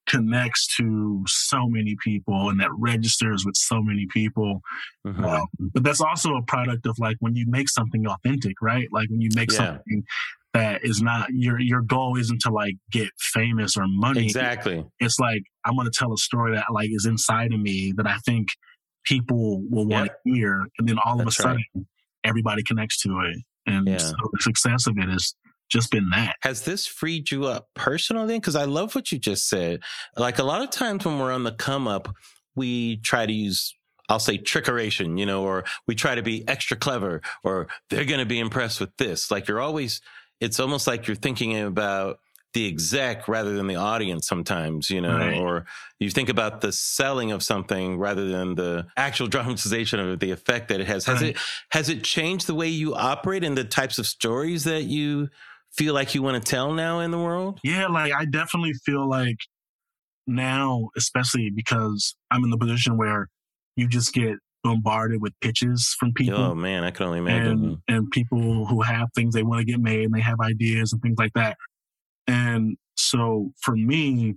connects to so many people and that registers with so many people. Mhm. Um, but that's also a product of like when you make something authentic, right? Like when you make Yeah. something that is not your your goal isn't to like get famous or money Exactly. it's like I'm going to tell a story that like is inside of me that I think people will want to hear, and then all of a sudden everybody connects to it, and Yeah. so the success of it has just been that. Has this freed you up personally? Because I love what you just said. Like a lot of times when we're on the come up, we try to use, I'll say trickeration, you know, or we try to be extra clever, or they're going to be impressed with this. Like you're always, it's almost like you're thinking about the exec rather than the audience sometimes, you know, Right. or you think about the selling of something rather than the actual (laughs) dramatization of the effect that it has. Has Right. it has it changed the way you operate and the types of stories that you feel like you want to tell now in the world? Yeah, like I definitely feel like now, especially because I'm in the position where you just get bombarded with pitches from people. Oh man, I can only imagine. and and people who have things they want to get made and they have ideas and things like that. And so for me,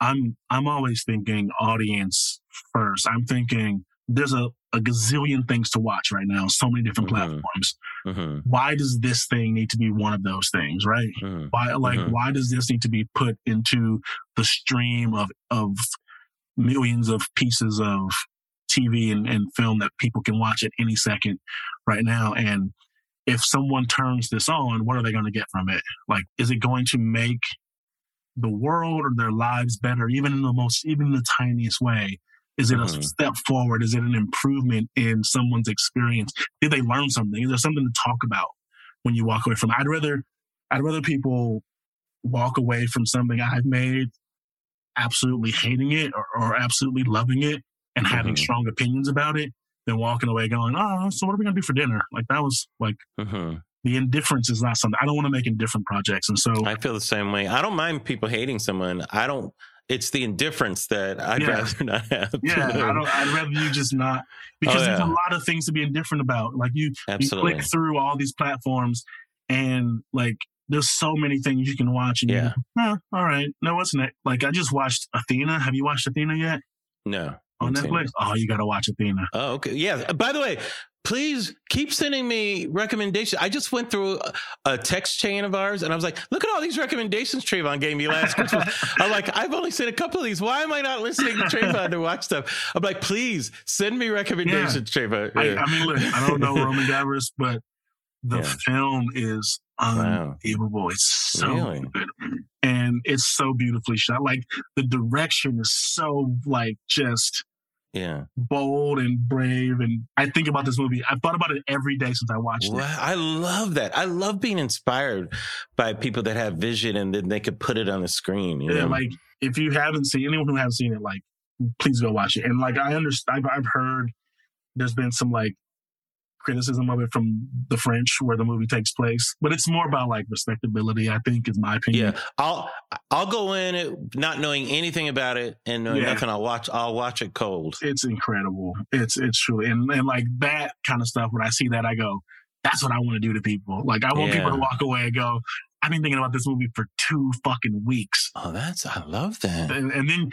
I'm I'm always thinking audience first. I'm thinking there's a, a gazillion things to watch right now, so many different Mhm. platforms. hmm Why does this thing need to be one of those things, right? hmm Why like Mhm. why does this need to be put into the stream of of millions of pieces of TV and, and film that people can watch at any second right now? And if someone turns this on, what are they going to get from it? Like, is it going to make the world or their lives better, even in the most, even in the tiniest way? Is it a Mhm. step forward? Is it an improvement in someone's experience? Did they learn something? Is there something to talk about when you walk away from it? I'd rather, I'd rather people walk away from something I've made absolutely hating it or, or absolutely loving it and having Mhm. strong opinions about it than walking away going, oh, so what are we gonna do for dinner? Like that was like hmm the indifference is not something I don't want to make indifferent projects, and so I feel the same way. I don't mind people hating someone. I don't. It's the indifference that I'd Yeah. rather (laughs) not have. yeah, I don't. I'd rather you just not because there's Oh, yeah. a lot of things to be indifferent about. Like you, you click through all these platforms, and like there's so many things you can watch, and Yeah. go, "Huh, all right, no, what's next? Like I just watched Athena. Have you watched Athena yet No. On Netflix? Oh, you got to watch Athena. Oh, okay. Yeah. By the way, please keep sending me recommendations. I just went through a, text chain of ours and I was like, look at all these recommendations Travon gave me last Christmas. (laughs) I'm like, I've only seen a couple of these. Why am I not listening to Travon to watch stuff? I'm like, please send me recommendations, Travon. I, Yeah. I mean, look, I don't know Romain Gavras, but the Yeah. film is Wow. unbelievable. It's so Really? good, and it's so beautifully shot. Like the direction is so like just yeah. bold and brave. And I think about this movie. I've thought about it every day since I watched Wow, it. I love that. I love being inspired by people that have vision and then they could put it on the screen. You Yeah, know? like if you haven't seen anyone who hasn't seen it, like please go watch it. And like I understand, I've, I've heard there's been some like criticism of it from the French where the movie takes place, but it's more about like respectability. I think is my opinion. Yeah, I'll I'll go in it not knowing anything about it and knowing Yeah. nothing. I'll watch I'll watch it cold. It's incredible. It's it's truly and and like that kind of stuff. When I see that, I go, that's what I want to do to people. Like I want people to walk away and go, I've been thinking about this movie for two fucking weeks, Oh, that's I love that. and, and then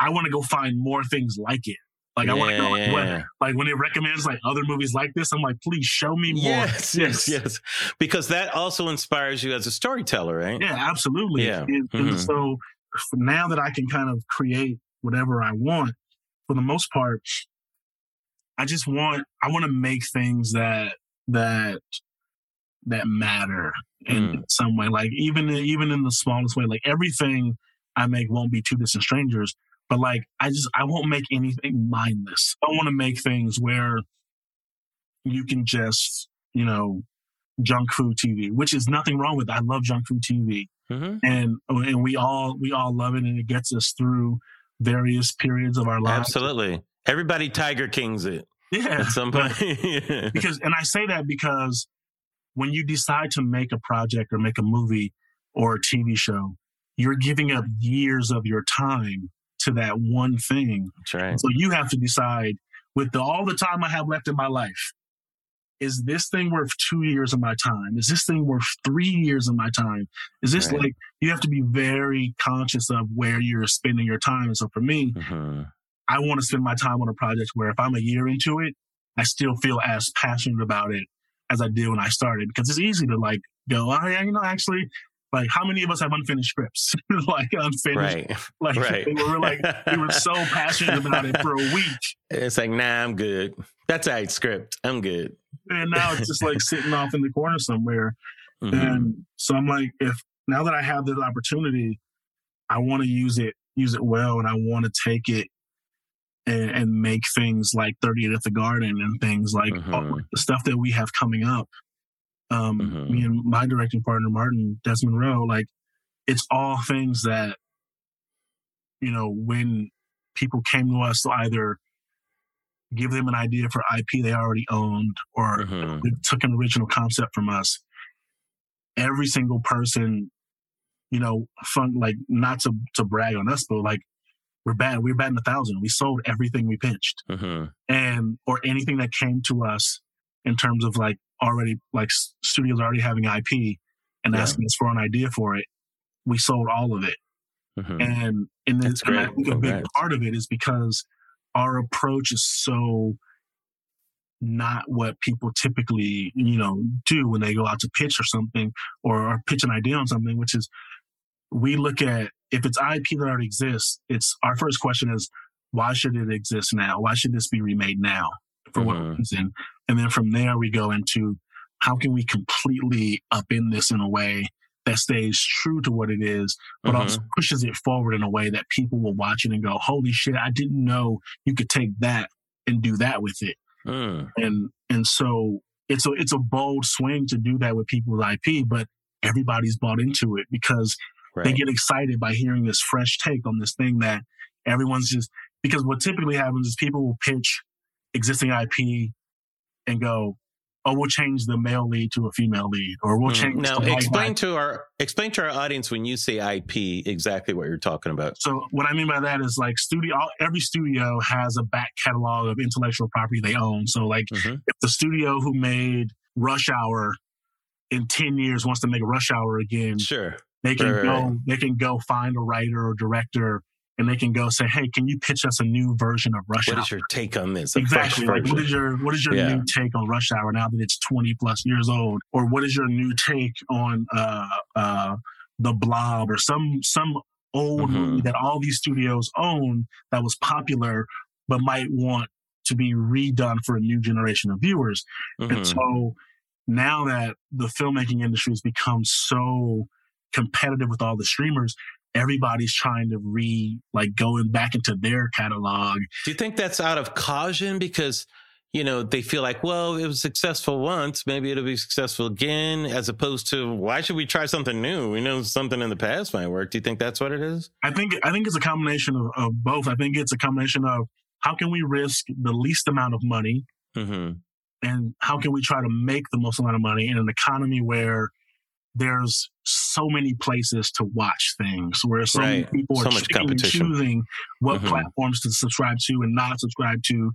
I want to go find more things like it. Like I want to know like, what, like when it recommends like other movies like this, I'm like, please show me more. Yes, yes, yes. Because that also inspires you as a storyteller, right? Yeah, absolutely. Yeah. And, and Mhm. so now that I can kind of create whatever I want, for the most part, I just want I want to make things that that that matter in Mm. some way. Like even even in the smallest way, like everything I make won't be two distant strangers. But like I just I won't make anything mindless. I want to make things where you can just you know junk food TV, which is nothing wrong with. It. I love junk food TV hmm and and we all we all love it and it gets us through various periods of our lives Absolutely. Everybody Tiger Kings it yeah at some point. (laughs) Yeah. because and i say that because when you decide to make a project or make a movie or a tv show you're giving up years of your time to that one thing That's right. so you have to decide with the, all the time i have left in my life is this thing worth two years of my time? Is this thing worth three years of my time? Is this Right. like you have to be very conscious of where you're spending your time? And so for me, hmm I want to spend my time on a project where if I'm a year into it, I still feel as passionate about it as I did when I started. Because it's easy to like go, oh yeah, you know, actually, like how many of us have unfinished scripts? (laughs) like unfinished, Right. (laughs) like Right. we were like we were so (laughs) passionate about it for a week, It's like, nah, I'm good. That's all right, script. I'm good. and now it's just like sitting off in the corner somewhere. Mhm. And so I'm like, if now that I have this opportunity, I want to use it, use it well, and I want to take it and, and make things like 38 at the Garden and things like Mhm. the stuff that we have coming up. Um, Mhm. Me and my directing partner Martin Desmond Roe, like it's all things that you know when people came to us to either give them an idea for IP they already owned or Mhm. we took an original concept from us. Every single person, you know, fun like not to to brag on us, but like we're bad. We're batting a thousand. We sold everything we pitched, Mhm. and or anything that came to us in terms of like already like studios already having IP and Yeah. asking us for an idea for it. We sold all of it. Mhm. And and, then, That's and I think a big part of it is because our approach is so not what people typically, you know, do when they go out to pitch or something or, or pitch an idea on something, which is we look at if it's IP that already exists, it's our first question is why should it exist now? Why should this be remade now? For what Mhm. reason? And then from there we go into how can we completely upend this in a way that stays true to what it is, but Mhm. also pushes it forward in a way that people will watch it and go, "Holy shit! I didn't know you could take that and do that with it." Mm. And and so it's a it's a bold swing to do that with people's IP, but everybody's bought into it because they get excited by hearing this fresh take on this thing that everyone's just because what typically happens is people will pitch existing IP and go, "Oh, we'll change the male lead to a female lead," or we'll Mhm. change. Now, the explain to our explain to our audience when you say IP exactly what you're talking about. So what I mean by that is like studio. all- Every studio has a back catalog of intellectual property they own. So like Mhm. if the studio who made Rush Hour in ten years wants to make Rush Hour again, Sure. they can right, go right. they can go find a writer or director and they can go say hey can you pitch us a new version of rush What hour is your take on this? Exactly like what is your what is your Yeah. new take on rush hour now that it's 20 plus years old or what is your new take on uh uh the blob or some some old Mhm. movie that all these studios own that was popular but might want to be redone for a new generation of viewers and Mhm. so now that the filmmaking industry has become so competitive with all the streamers, everybody's trying to re like going back into their catalog. Do you think that's out of caution because you know they feel like, well, it was successful once, maybe it'll be successful again, as opposed to why should we try something new? We know something in the past might work. Do you think that's what it is? I think I think it's a combination of, of both. I think it's a combination of how can we risk the least amount of money hmm and how can we try to make the most amount of money in an economy where there's so many places to watch things, where so many people So are much competition. choosing what Mhm. platforms to subscribe to and not subscribe to,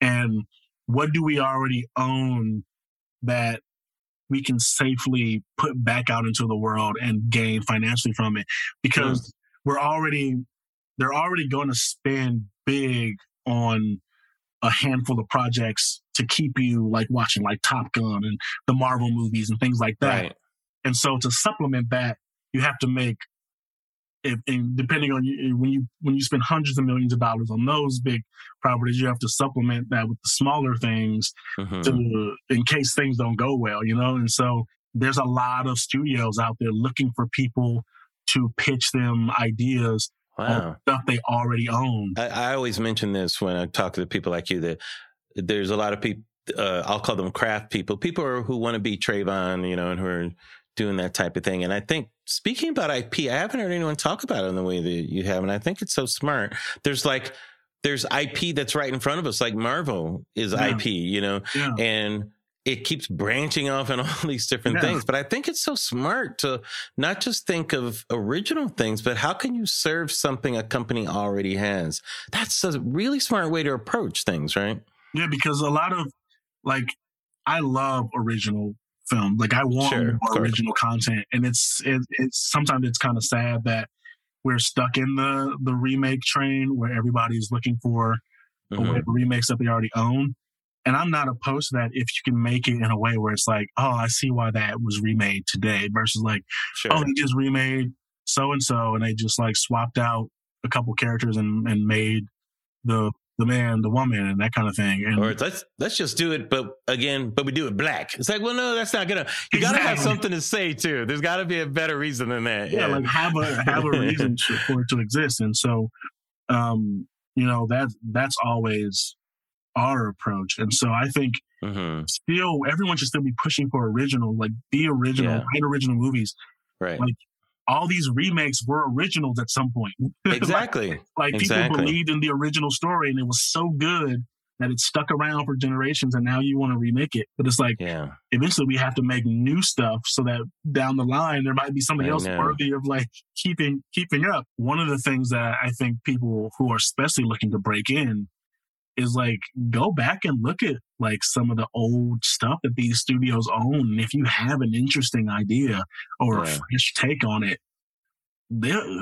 and what do we already own that we can safely put back out into the world and gain financially from it because we're already they're already going to spend big on a handful of projects to keep you like watching like Top Gun and the Marvel movies and things like that. Right. And so to supplement that, you have to make if depending on you when you when you spend hundreds of millions of dollars on those big properties, you have to supplement that with the smaller things to in case things don't go well, you know? And so there's a lot of studios out there looking for people to pitch them ideas Wow. stuff they already own. I, I always mention this when I talk to people like you that there's a lot of people. Uh, I'll call them craft people, people who, who want to be Travon, you know, and who are doing that type of thing. And I think speaking about IP, I haven't heard anyone talk about it in the way that you have, and I think it's so smart. There's like there's IP that's right in front of us, like Marvel is Yeah. IP, you know, Yeah. and it keeps branching off in (laughs) all these different Yeah. things. But I think it's so smart to not just think of original things, but how can you serve something a company already has? That's a really smart way to approach things, right? Yeah, because a lot of like I love original film. Like I want Sure, more original content, and it's it, it's sometimes it's kind of sad that we're stuck in the the remake train where everybody's looking for Mhm. remakes that they already own. And I'm not opposed to that if you can make it in a way where it's like, oh, I see why that was remade today versus like, Sure. oh, they just remade so and so and they just like swapped out a couple characters and, and made the the man the woman and that kind of thing. And or let's let's just do it, but again, but we do it black. It's like, well, no, that's not gonna. You gotta have something to say too. There's got to be a better reason than that. yeah, like have a have a reason (laughs) to, for it to exist. And so, um, you know that that's always our approach. And so I think hmm still everyone should still be pushing for original, like be original, Yeah. write original movies. right, Like, All these remakes were originals at some point. (laughs) Like- exactly. like exactly. people believed in the original story and it was so good that it stuck around for generations and now you want to remake it. But it's like yeah, eventually we have to make new stuff so that down the line there might be something I else know. worthy of like keeping keeping up. One of the things that I think people who are especially looking to break in is like go back and look at like some of the old stuff that these studios own. And if you have an interesting idea or a fresh take on it, they'll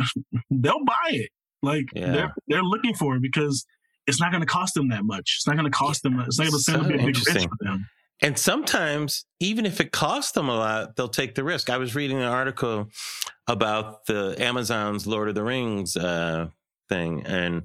they'll buy it. Like Yeah. they're they're looking for it because it's not going to cost them that much. It's not going to cost them. It's not going to send So a big for them. And sometimes, even if it costs them a lot, they'll take the risk. I was reading an article about the Amazon's Lord of the Rings uh, thing, and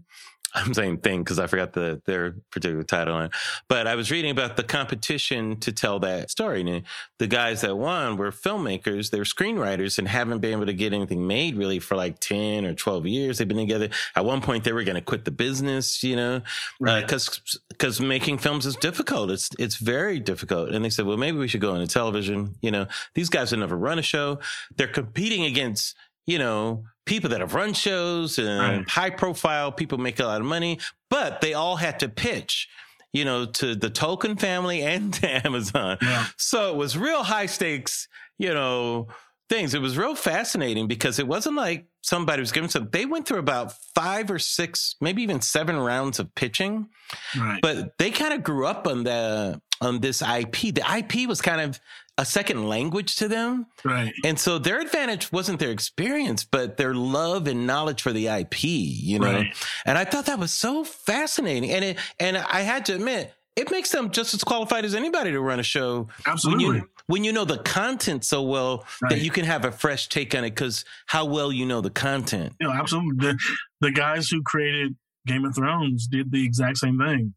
I'm saying thing because I forgot the their particular title on. it. But I was reading about the competition to tell that story. And the guys that won were filmmakers, they're screenwriters, and haven't been able to get anything made really for like ten or twelve years. They've been together. At one point, they were going to quit the business, you know, uh, Right. because because making films is difficult. It's it's very difficult. And they said, well, maybe we should go into television. You know, these guys have never run a show. They're competing against you know, people that have run shows and Right. high profile people make a lot of money, but they all had to pitch, you know, to the Tolkien family and (laughs) to Amazon. Yeah. So it was real high stakes, you know, things. It was real fascinating because it wasn't like somebody was giving some. They went through about five or six, maybe even seven rounds of pitching, Right. but they kind of grew up on the on this IP. The IP was kind of a second language to them. right. And so their advantage wasn't their experience, but their love and knowledge for the IP, you know? Right. And I thought that was so fascinating. And it, and I had to admit, it makes them just as qualified as anybody to run a show. When Absolutely. you, when you know the content so well that you can have a fresh take on it because how well you know the content. you know, absolutely. The, the guys who created Game of Thrones did the exact same thing.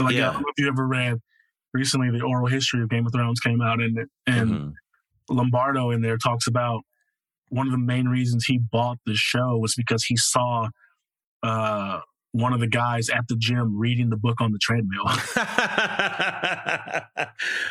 Like, Yeah. I don't know if you ever read recently the oral history of Game of Thrones came out, and and Mhm. Lombardo in there talks about one of the main reasons he bought the show was because he saw uh, one of the guys at the gym reading the book on the treadmill. (laughs)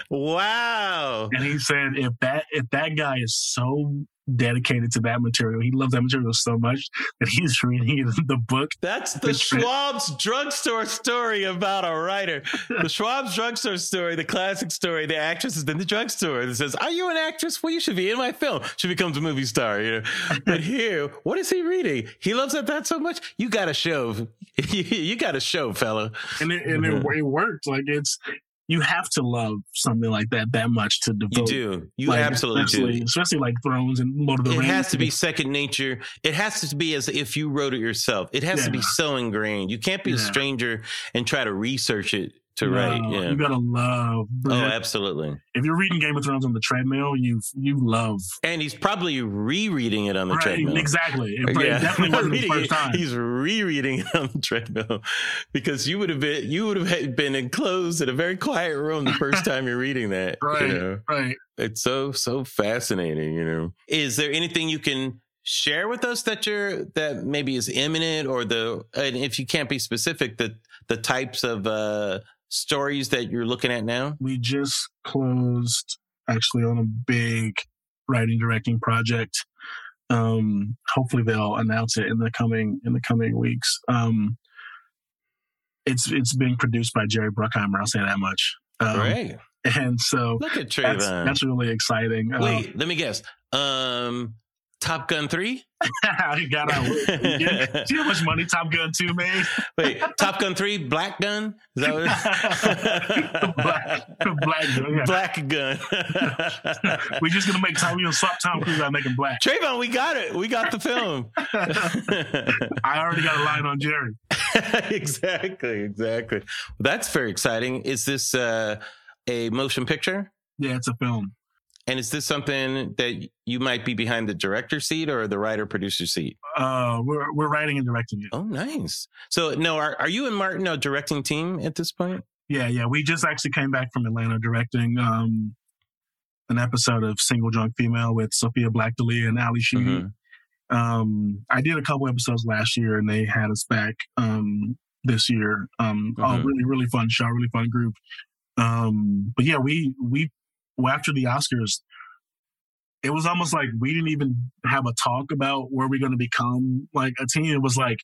(laughs) wow. And he said, if that if that guy is so dedicated to that material, he loves that material so much that he's reading (laughs) the book. That's the. Schwab's drugstore story about a writer. The (laughs) Schwab's drugstore story, the classic story, the actress is in the drugstore that says, Are you an actress? Well, you should be in my film. She becomes a movie star, you know. (laughs) But here, what is he reading? He loves that that so much. You got to show. you got to show, fella. And it, and it, mm-hmm. it worked. Like it's you have to love something like that that much to devote. You do. You like, absolutely especially, do. Especially like Thrones and Lord of the Rings. It has to be second nature. It has to be as if you wrote it yourself. It has to be so ingrained. You can't be a stranger and try to research it to No, write. Yeah. You gotta love. Oh, absolutely. if you're reading Game of Thrones on the treadmill, you you love. And he's probably rereading it on the right, treadmill. exactly. It, it definitely wasn't the (laughs) first time. He's rereading it on the treadmill (laughs) because you would have been you would have been enclosed in a very quiet room the first (laughs) time you're reading that. Right. You know? Right. It's so so fascinating. You know, is there anything you can share with us that you're that maybe is imminent or the and if you can't be specific, the the types of uh stories that you're looking at now? We just closed actually on a big writing directing project. Um, hopefully they'll announce it in the coming in the coming weeks. Um, it's it's being produced by Jerry Bruckheimer. I'll say that much. Um, Great. And so Look at that's, Travon. that's really exciting. Wait, let me guess. Um, Top Gun three. (laughs) I got out. See how much money Top Gun 2 made? (laughs) Wait, Top Gun three, Black Gun. Is that what? Black- (laughs) Black Gun, yeah. Black Gun. We're just gonna make Tom. We gonna swap Tom Cruise out, him black. Travon, we got it. We got the film. I already got a line on Jerry. exactly, exactly. That's very exciting. Is this uh, a motion picture? Yeah, it's a film. And is this something that you might be behind the director seat or the writer producer seat? Uh, we're we're writing and directing it. Oh, nice. So, no, are, are you and Martin a directing team at this point? Yeah, yeah. We just actually came back from Atlanta directing um an episode of Single Drunk Female with Sofia Black-D'Elia and Ally Sheedy. Mhm. Um, I did a couple episodes last year, and they had us back um this year. Um, oh, Mhm. really, really fun show, really fun group. Um, but yeah, we we after the Oscars, it was almost like we didn't even have a talk about where we're going to become like a team. It was like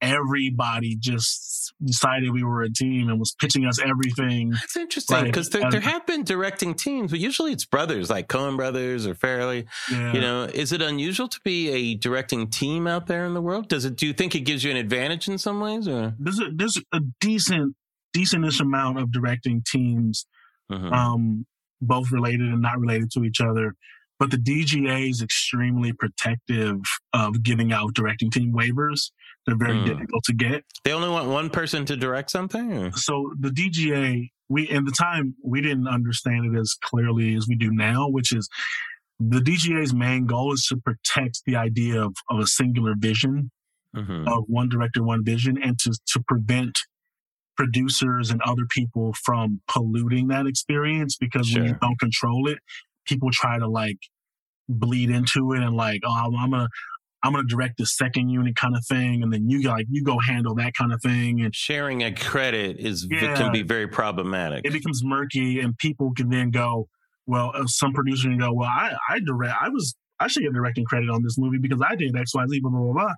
everybody just decided we were a team and was pitching us everything. That's interesting because there, Um, there have been directing teams, but usually it's brothers like Coen Brothers or Farrelly. Yeah. You know, is it unusual to be a directing team out there in the world? Does it? Do you think it gives you an advantage in some ways? Or there's a, there's a decent, decentish amount of directing teams Mhm. um, both related and not related to each other. But the DGA is extremely protective of giving out directing team waivers. They're very Hmm. difficult to get. they only want one person to direct something. So the DGA, we in the time we didn't understand it as clearly as we do now, which is the DGA's main goal is to protect the idea of, of a singular vision Mhm. of one director, one vision, and to to prevent producers and other people from polluting that experience because when you don't control it, people try to like bleed into it and like, oh, I'm, I'm gonna I'm gonna direct the second unit kind of thing, and then you like you go handle that kind of thing, and Sharing a credit is Yeah. can be very problematic. it becomes murky, and people can then go, well, uh, some producer can go, well, I I direct, I was I should get directing credit on this movie because I did X, Y, Z, blah, blah, blah, blah.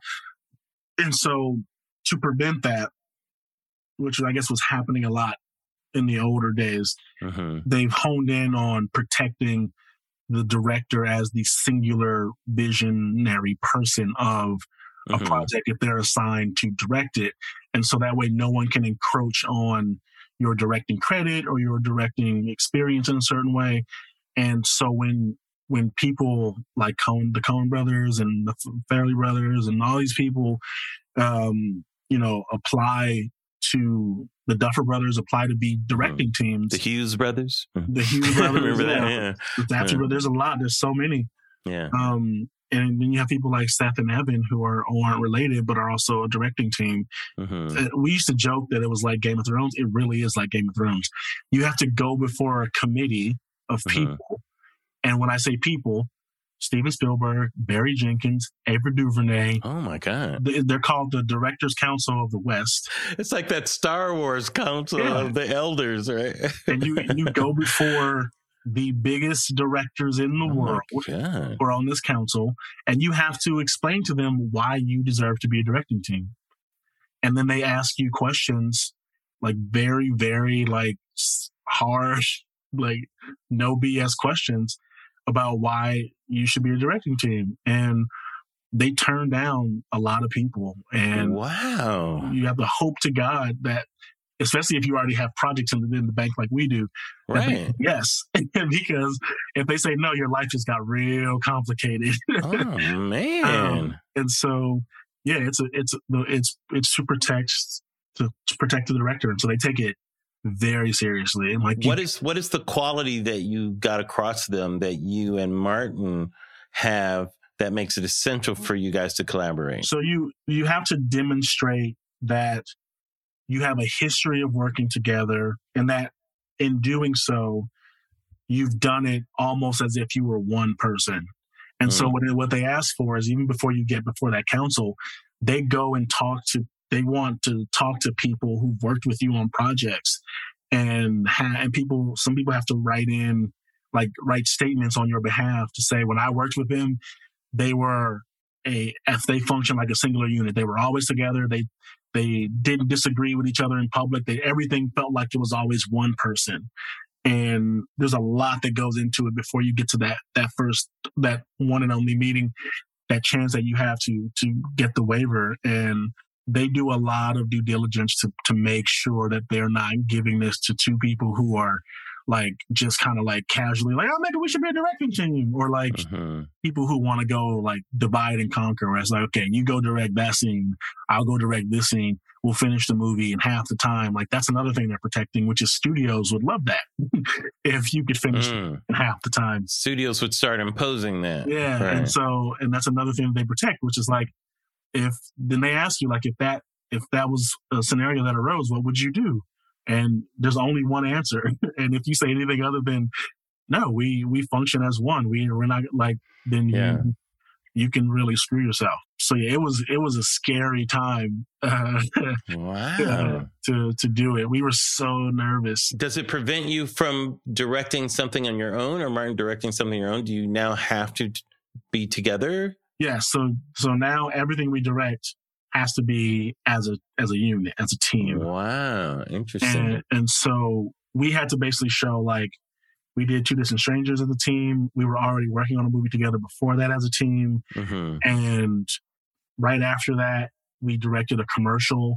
And so to prevent that, which I guess was happening a lot in the older days, hmm they've honed in on protecting the director as the singular visionary person of a Mhm. project if they're assigned to direct it. And so that way no one can encroach on your directing credit or your directing experience in a certain way. And so when when people like Coen, the Coen brothers and the Farrelly brothers and all these people, um, you know, apply to the Duffer brothers apply to be directing teams. The Hughes brothers. The Hughes brothers, (laughs) remember that. yeah. Yeah. The Thatcher Yeah. brothers, there's a lot. There's so many. Yeah. Um, and then you have people like Seth and Evan who are who aren't related but are also a directing team. hmm Uh, We used to joke that it was like Game of Thrones. It really is like Game of Thrones. You have to go before a committee of Mhm. people, and when I say people, Steven Spielberg, Barry Jenkins, Ava DuVernay. Oh my God. They're called the Directors Council of the West, It's like that Star Wars Council Yeah. of the Elders, right? and you you go (laughs) before the biggest directors in the Oh world. God. or on this council, and you have to explain to them why you deserve to be a directing team. And then they ask you questions like very, very like harsh, (laughs) like no BS questions about why you should be a directing team. And they turn down a lot of people. And wow. you have to hope to God that, especially if you already have projects in the, in the bank like we do, Right. yes. (laughs) because if they say no, your life just got real complicated. Oh (laughs) man. Um, and so, yeah, it's a, it's it's it's to protect to, to protect the director, and so they take it very seriously. And like, you- what is what is the quality that you got across to them that you and Martin have that makes it essential for you guys to collaborate? so you you have to demonstrate that you have a history of working together, and that in doing so, you've done it almost as if you were one person. And so Mm. what, what they ask for is even before you get before that council, they go and talk to, they want to talk to people who've worked with you on projects and ha- and people, some people have to write in, like write statements on your behalf to say, when I worked with them, they were a, if they function like a singular unit, they were always together. They, they didn't disagree with each other in public. They, everything felt like it was always one person and there's a lot that goes into it before you get to that that first that one and only meeting that chance that you have to to get the waiver and they do a lot of due diligence to to make sure that they're not giving this to two people who are like just kind of like casually like oh maybe we should be a directing team or like Mhm. people who want to go like divide and conquer where it's like okay you go direct that scene i'll go direct this scene we'll finish the movie in half the time like that's another thing they're protecting which is studios would love that (laughs) if you could finish Mm. in half the time Studios would start imposing that. yeah Right. and so and that's another thing they protect which is like if then they ask you like if that if that was a scenario that arose what would you do and there's only one answer (laughs) and if you say anything other than no we we function as one we we're not like then Yeah. you you can really screw yourself so yeah it was it was a scary time uh, (laughs) Wow. to to do it we were so nervous Does it prevent you from directing something on your own or Martin directing something on your own? Do you now have to be together? Yeah so so now everything we direct has to be as a as a unit as a team Wow. Interesting. and and so we had to basically show like we did two distant strangers as a team we were already working on a movie together before that as a team hmm and right after that we directed a commercial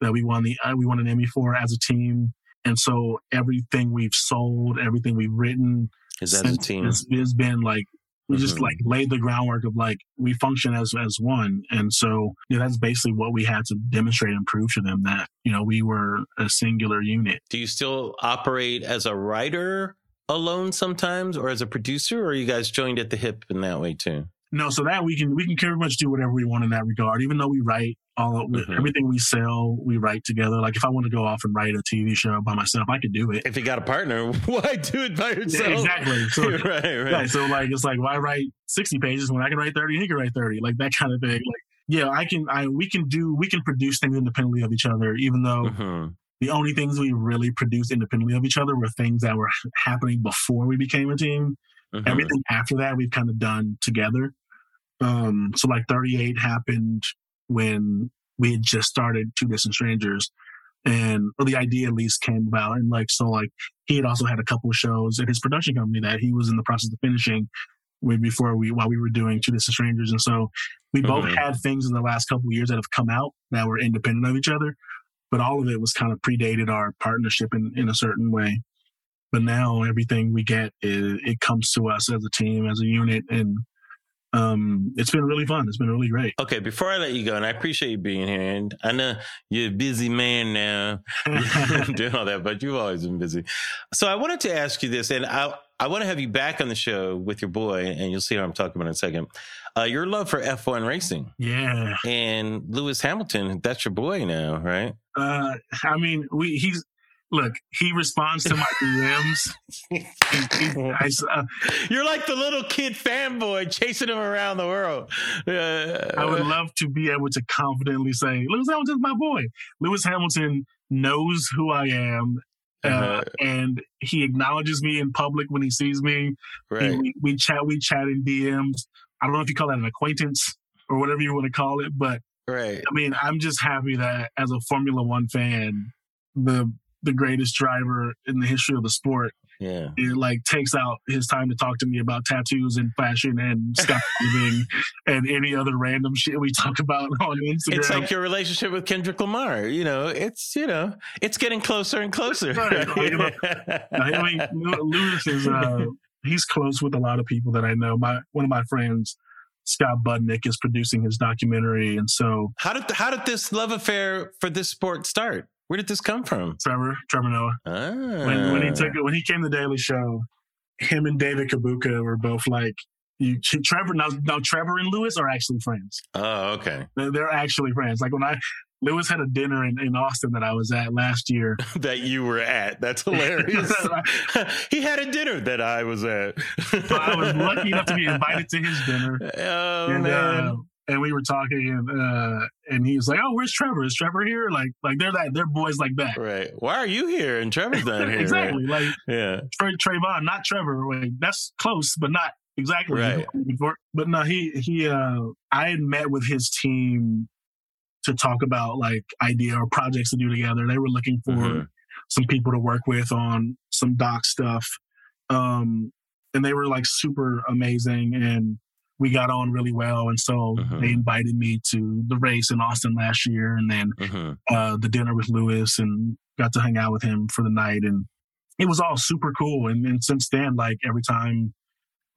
that we won the uh, we won an emmy for as a team and so everything we've sold everything we've written Is that a team? has been like we just Mhm. like laid the groundwork of like we function as as one and so yeah that's basically what we had to demonstrate and prove to them that you know we were a singular unit Do you still operate as a writer alone sometimes or as a producer or are you guys joined at the hip in that way too? No so that we can we can pretty much do whatever we want in that regard even though we write all of Mhm. everything we sell we write together like if i want to go off and write a tv show by myself i could do it If you got a partner, (laughs) why do it by yourself? exactly. (laughs) So- right, right. Right. So like it's like why write sixty pages when I can write thirty and he can write thirty? Like that kind of thing. Like yeah, I can I we can do we can produce things independently of each other, even though Mhm. the only things we really produced independently of each other were things that were happening before we became a team. Mm-hmm. Everything after that, we've kind of done together. Um, so like 38 happened when we had just started Two Distant Strangers and or the idea at least came about and like so like he had also had a couple of shows at his production company that he was in the process of finishing way before we while we were doing Two Distant Strangers and so we both mm-hmm. had things in the last couple of years that have come out that were independent of each other but all of it was kind of predated our partnership in, in a certain way but now everything we get is, it comes to us as a team as a unit and um, it's been really fun. It's been really great. Okay, before I let you go, and I appreciate you being here, and I know you're a busy man now (laughs) doing all that, but you've always been busy. So I wanted to ask you this, and I I want to have you back on the show with your boy, and you'll see what I'm talking about in a second. Uh, your love for F1 racing, yeah, and Lewis Hamilton, that's your boy now, right? Uh, I mean, we he's look, he responds to my DMs. (laughs) he, he, I, uh, You're like the little kid fanboy chasing him around the world. Uh, I would love to be able to confidently say, Lewis Hamilton's my boy. Lewis Hamilton knows who I am. Uh, uh-huh. and he acknowledges me in public when he sees me. Right. We, we chat, we chat in DMs. I don't know if you call that an acquaintance or whatever you want to call it, but right. I mean, I'm just happy that as a Formula One fan, the the greatest driver in the history of the sport. Yeah. It like takes out his time to talk to me about tattoos and fashion and (laughs) skydiving and any other random shit we talk about on Instagram. It's like your relationship with Kendrick Lamar. You know, it's you know, it's getting closer and closer. Right. (laughs) I mean, Lewis is uh, he's close with a lot of people that I know. My one of my friends Scott Budnick is producing his documentary, and so how did how did this love affair for this sport start? Where did this come from? Trevor, Trevor Noah. Ah. When, when he took it, when he came to the Daily Show, him and David Kibuuka were both like, you, Trevor. Now, now Trevor and Lewis are actually friends. Oh, okay. They're, they're actually friends. Like when I Lewis had a dinner in, in Austin that I was at last year. (laughs) that you were at. That's (laughs) hilarious. (laughs) he had a dinner that I was at. so I was lucky enough to be invited to his dinner. Oh and, uh, man. Uh, and we were talking and uh and he was like, Oh, where's Trevor? Is Trevor here? Like like they're that they're boys like that. Right. Why are you here? And Trevor's not (laughs) here. exactly. Right? Like yeah. Trey Travon, not Trevor. Like, that's close, but not exactly right. But no, he he uh I had met with his team to talk about like idea or projects to do together. They were looking for mm-hmm. some people to work with on some doc stuff. Um and they were like super amazing and we got on really well. And so mm-hmm. they invited me to the race in Austin last year and then mm-hmm. uh, the dinner with Lewis and got to hang out with him for the night. And it was all super cool. And, and since then, like every time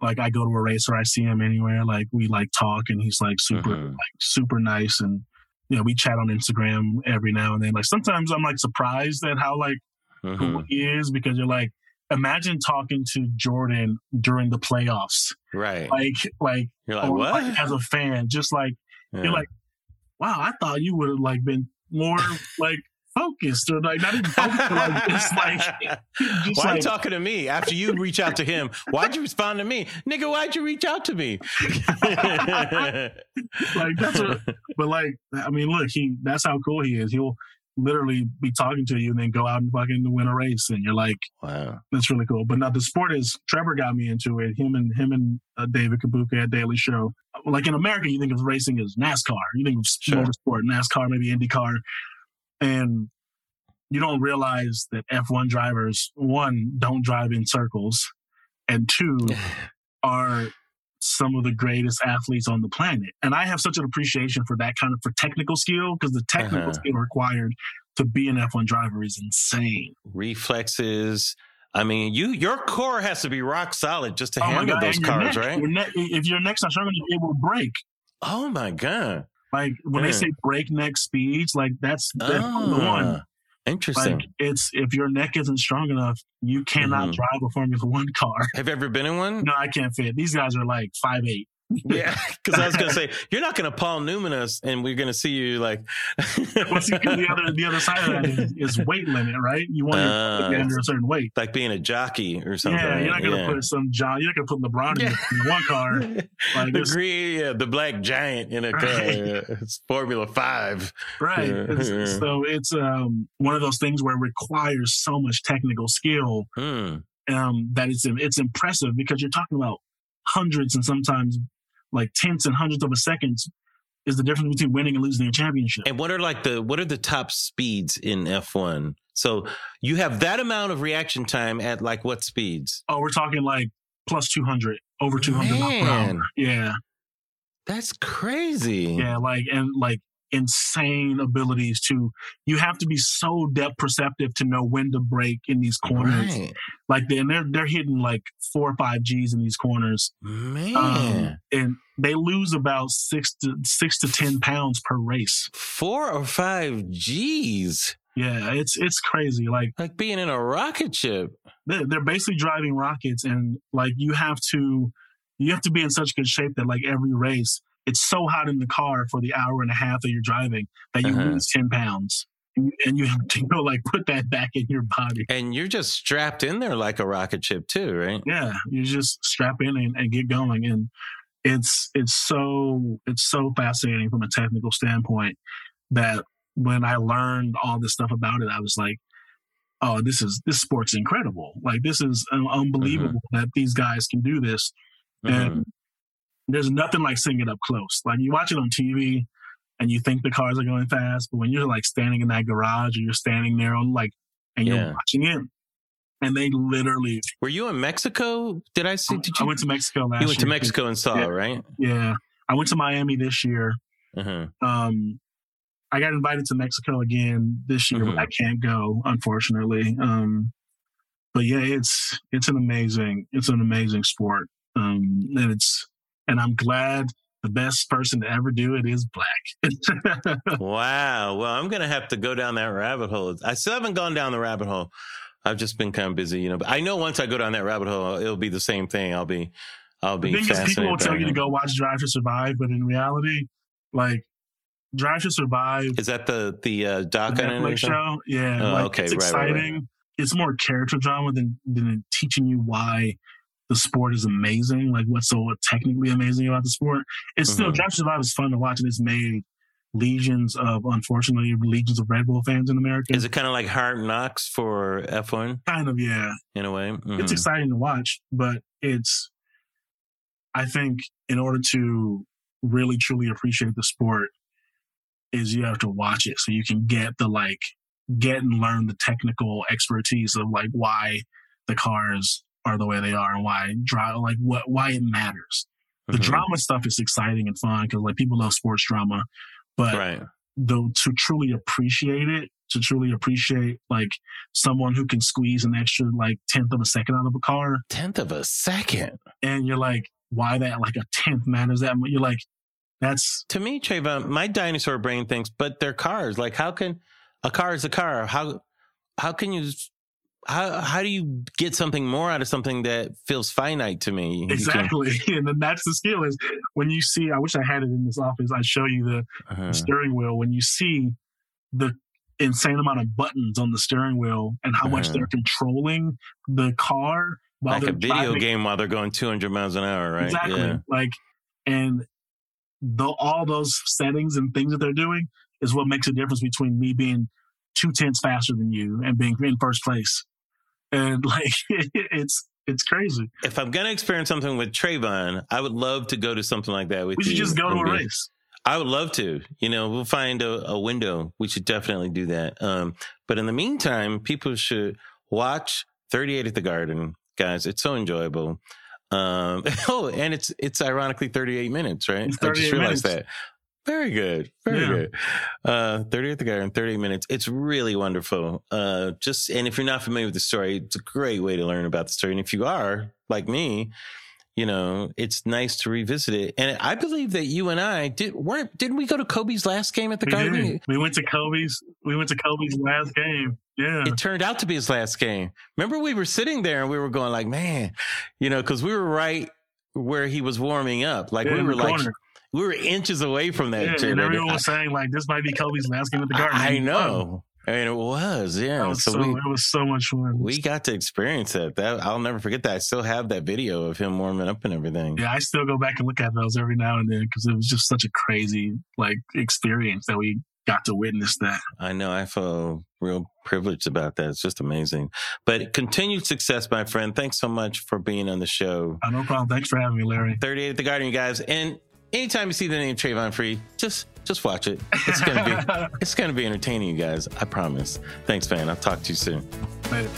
like I go to a race or I see him anywhere, like we like talk and he's like super, mm-hmm. like super nice. And, you know, we chat on Instagram every now and then. Like sometimes I'm like surprised at how like cool he is because you're like, imagine talking to Jordan during the playoffs. Right. Like, like, you're like, what? Like, as a fan, just like, yeah. you're like, wow, I thought you would have like been more like focused or like not even focused, like just like. (laughs) Just Why like, are you talking to me after you reach out to him? Why'd you respond to me, nigga? Why'd you reach out to me? (laughs) like that's what, but like I mean, look, he that's how cool he is. He'll literally be talking to you and then go out and fucking win a race. And you're like, wow, that's really cool. But now the sport is Trevor got me into it. Him and him and uh, David Kibuuka at Daily Show. Like in America, you think of racing as NASCAR. You think of sure. motorsport, NASCAR, maybe IndyCar, and you don't realize that F1 drivers one don't drive in circles, and two (laughs) are some of the greatest athletes on the planet. And I have such an appreciation for that kind of for technical skill because the technical uh-huh. skill required to be an F1 driver is insane. Reflexes. I mean, you your core has to be rock solid just to oh handle those cars, neck, right? Ne- if your neck's not strong it will break. Oh my God. Like when they say breakneck speeds, like that's, that's oh. the one. Interesting. Like it's if your neck isn't strong enough, you cannot mm-hmm. drive a Formula One car. Have you ever been in one? No, I can't fit. These guys are like five eight yeah, (laughs) because I was gonna say you're not gonna Paul Newman us, and we're gonna see you like. (laughs) well, see, the other the other side of that is, is weight limit, right? You want uh, to get under a certain weight, like being a jockey or something. Yeah, you're not gonna yeah. put some John. You're not gonna put LeBron yeah. in one car. (laughs) Like the green, yeah, the black giant in a car. It's Formula Five, right? It's, so it's um, one of those things where it requires so much technical skill. Hmm um, that it's it's impressive because you're talking about hundreds and sometimes like tenths and hundreds of a seconds is the difference between winning and losing a championship. And what are like the what are the top speeds in F1? So you have that amount of reaction time at like what speeds? Oh, we're talking like plus 200, over 200 miles per hour. Yeah. That's crazy. Yeah. Like, and like insane abilities to, you have to be so depth perceptive to know when to brake in these corners. Right. Like, they, and they're, they're hitting like four or five G's in these corners. Man. Um, and they lose about six to six to 10 pounds per race. Four or five G's. Yeah. It's, it's crazy. Like, Like being in a rocket ship. they're, they're basically driving rockets and like you have to you have to be in such good shape that like every race it's so hot in the car for the hour and a half that you're driving that you Uh-huh. lose 10 pounds and you have to you know, like put that back in your body. And you're just strapped in there like a rocket ship too, right? yeah you just strap in and, and get going and it's it's so it's so fascinating from a technical standpoint that when i learned all this stuff about it i was like oh this is this sport's incredible. Like this is uh, unbelievable that these guys can do this. And there's nothing like seeing it up close like you watch it on tv and you think the cars are going fast but when you're like standing in that garage or you're standing there on like and you're watching it and they literally Were you in Mexico? Did I see? Did you? I went to Mexico last you went to. Mexico and saw, Yeah. right? Yeah. I went to Miami this year. Uh-huh. Um, I got invited to Mexico again this year, Mhm. but I can't go, unfortunately. Um, but yeah, it's it's an amazing it's an amazing sport. Um, and it's and I'm glad the best person to ever do it is black. (laughs) Wow. Well, I'm gonna have to go down that rabbit hole. I still haven't gone down the rabbit hole. I've just been kind of busy, you know. But I know once I go down that rabbit hole, it'll be the same thing. I'll be, I'll the be thing is, people will tell you to go watch Drive to Survive, but in reality, like Drive to Survive Is that the the uh, doc the? Netflix show. Yeah, Oh, like okay, it's right, right, right. exciting. It's more character drama than than teaching you why the sport is amazing. Like what's so technically amazing about the sport. It's still Mhm. Drive to Survive is fun to watch, and it's made legions of unfortunately legions of Red Bull fans in America. Is it kind of like Hard Knocks for F1 kind of yeah? in a way? Mhm. It's exciting to watch, but it's. I think in order to really truly appreciate the sport, is you have to watch it so you can get the like get and learn the technical expertise of like why the cars are the way they are and why drive like what why it matters. The Mhm. drama stuff is exciting and fun because like people love sports drama, but right. though to truly appreciate it, to truly appreciate like someone who can squeeze an extra like tenth of a second out of a car, Tenth of a second. and you're like, why that like a tenth matters that much? You're like, that's To me, Travon, my dinosaur brain thinks, but they're cars. Like, how can a car is a car? How how can you how how do you get something more out of something that feels finite to me? Can- exactly, (laughs) and then that's the skill is when you see. I wish I had it in this office. I'd show you the Uh-huh. steering wheel when you see the insane amount of buttons on the steering wheel and how much Uh-huh. they're controlling the car while like a video driving. game while they're going 200 miles an hour, right? Exactly. Yeah. Like, and the, all those settings and things that they're doing is what makes a difference between me being two tenths faster than you and being in first place. And (laughs) like, it's it's crazy. If I'm gonna experience something with Travon, I would love to go to something like that with We should you. just go to a race. I would love to. You know, we'll find a, a window. We should definitely do that. Um, but in the meantime, people should watch 38 at the Garden, guys. It's so enjoyable. Um, (laughs) oh, and it's it's ironically 38 minutes, right? It's I just 38 realized minutes. that. Very good. Very Yeah. good. Uh, 30 at the Garden, 30 minutes. It's really wonderful. Uh, just, and if you're not familiar with the story, it's a great way to learn about the story. And if you are, like me, you know, it's nice to revisit it. And I believe that you and I did weren't didn't we go to Kobe's last game at the We, Garden? did. we went to Kobe's. We went to Kobe's last game. Yeah. It turned out to be his last game. Remember, we were sitting there and we were going like, man, you know, because we were right where he was warming up. Like Yeah, we were like corner. We were inches away from that. Yeah, shit. and everyone I- was saying like this might be Kobe's last game at the Garden. I was. know. And it was, yeah. Was so, so, we it was so much fun. we got to experience that. That I'll never forget that. I still have that video of him warming up and everything. Yeah, I still go back and look at those every now and then because it was just such a crazy like experience that we got to witness that. I know. I feel real privileged about that. It's just amazing. But continued success, my friend. Thanks so much for being on the show. Uh, no problem. Thanks for having me, Larry. 38 at the Garden, you guys. And anytime you see the name Travon Free, just just watch it. It's gonna be (laughs) it's gonna be entertaining, you guys. I promise. Thanks, man. I'll talk to you soon. Later.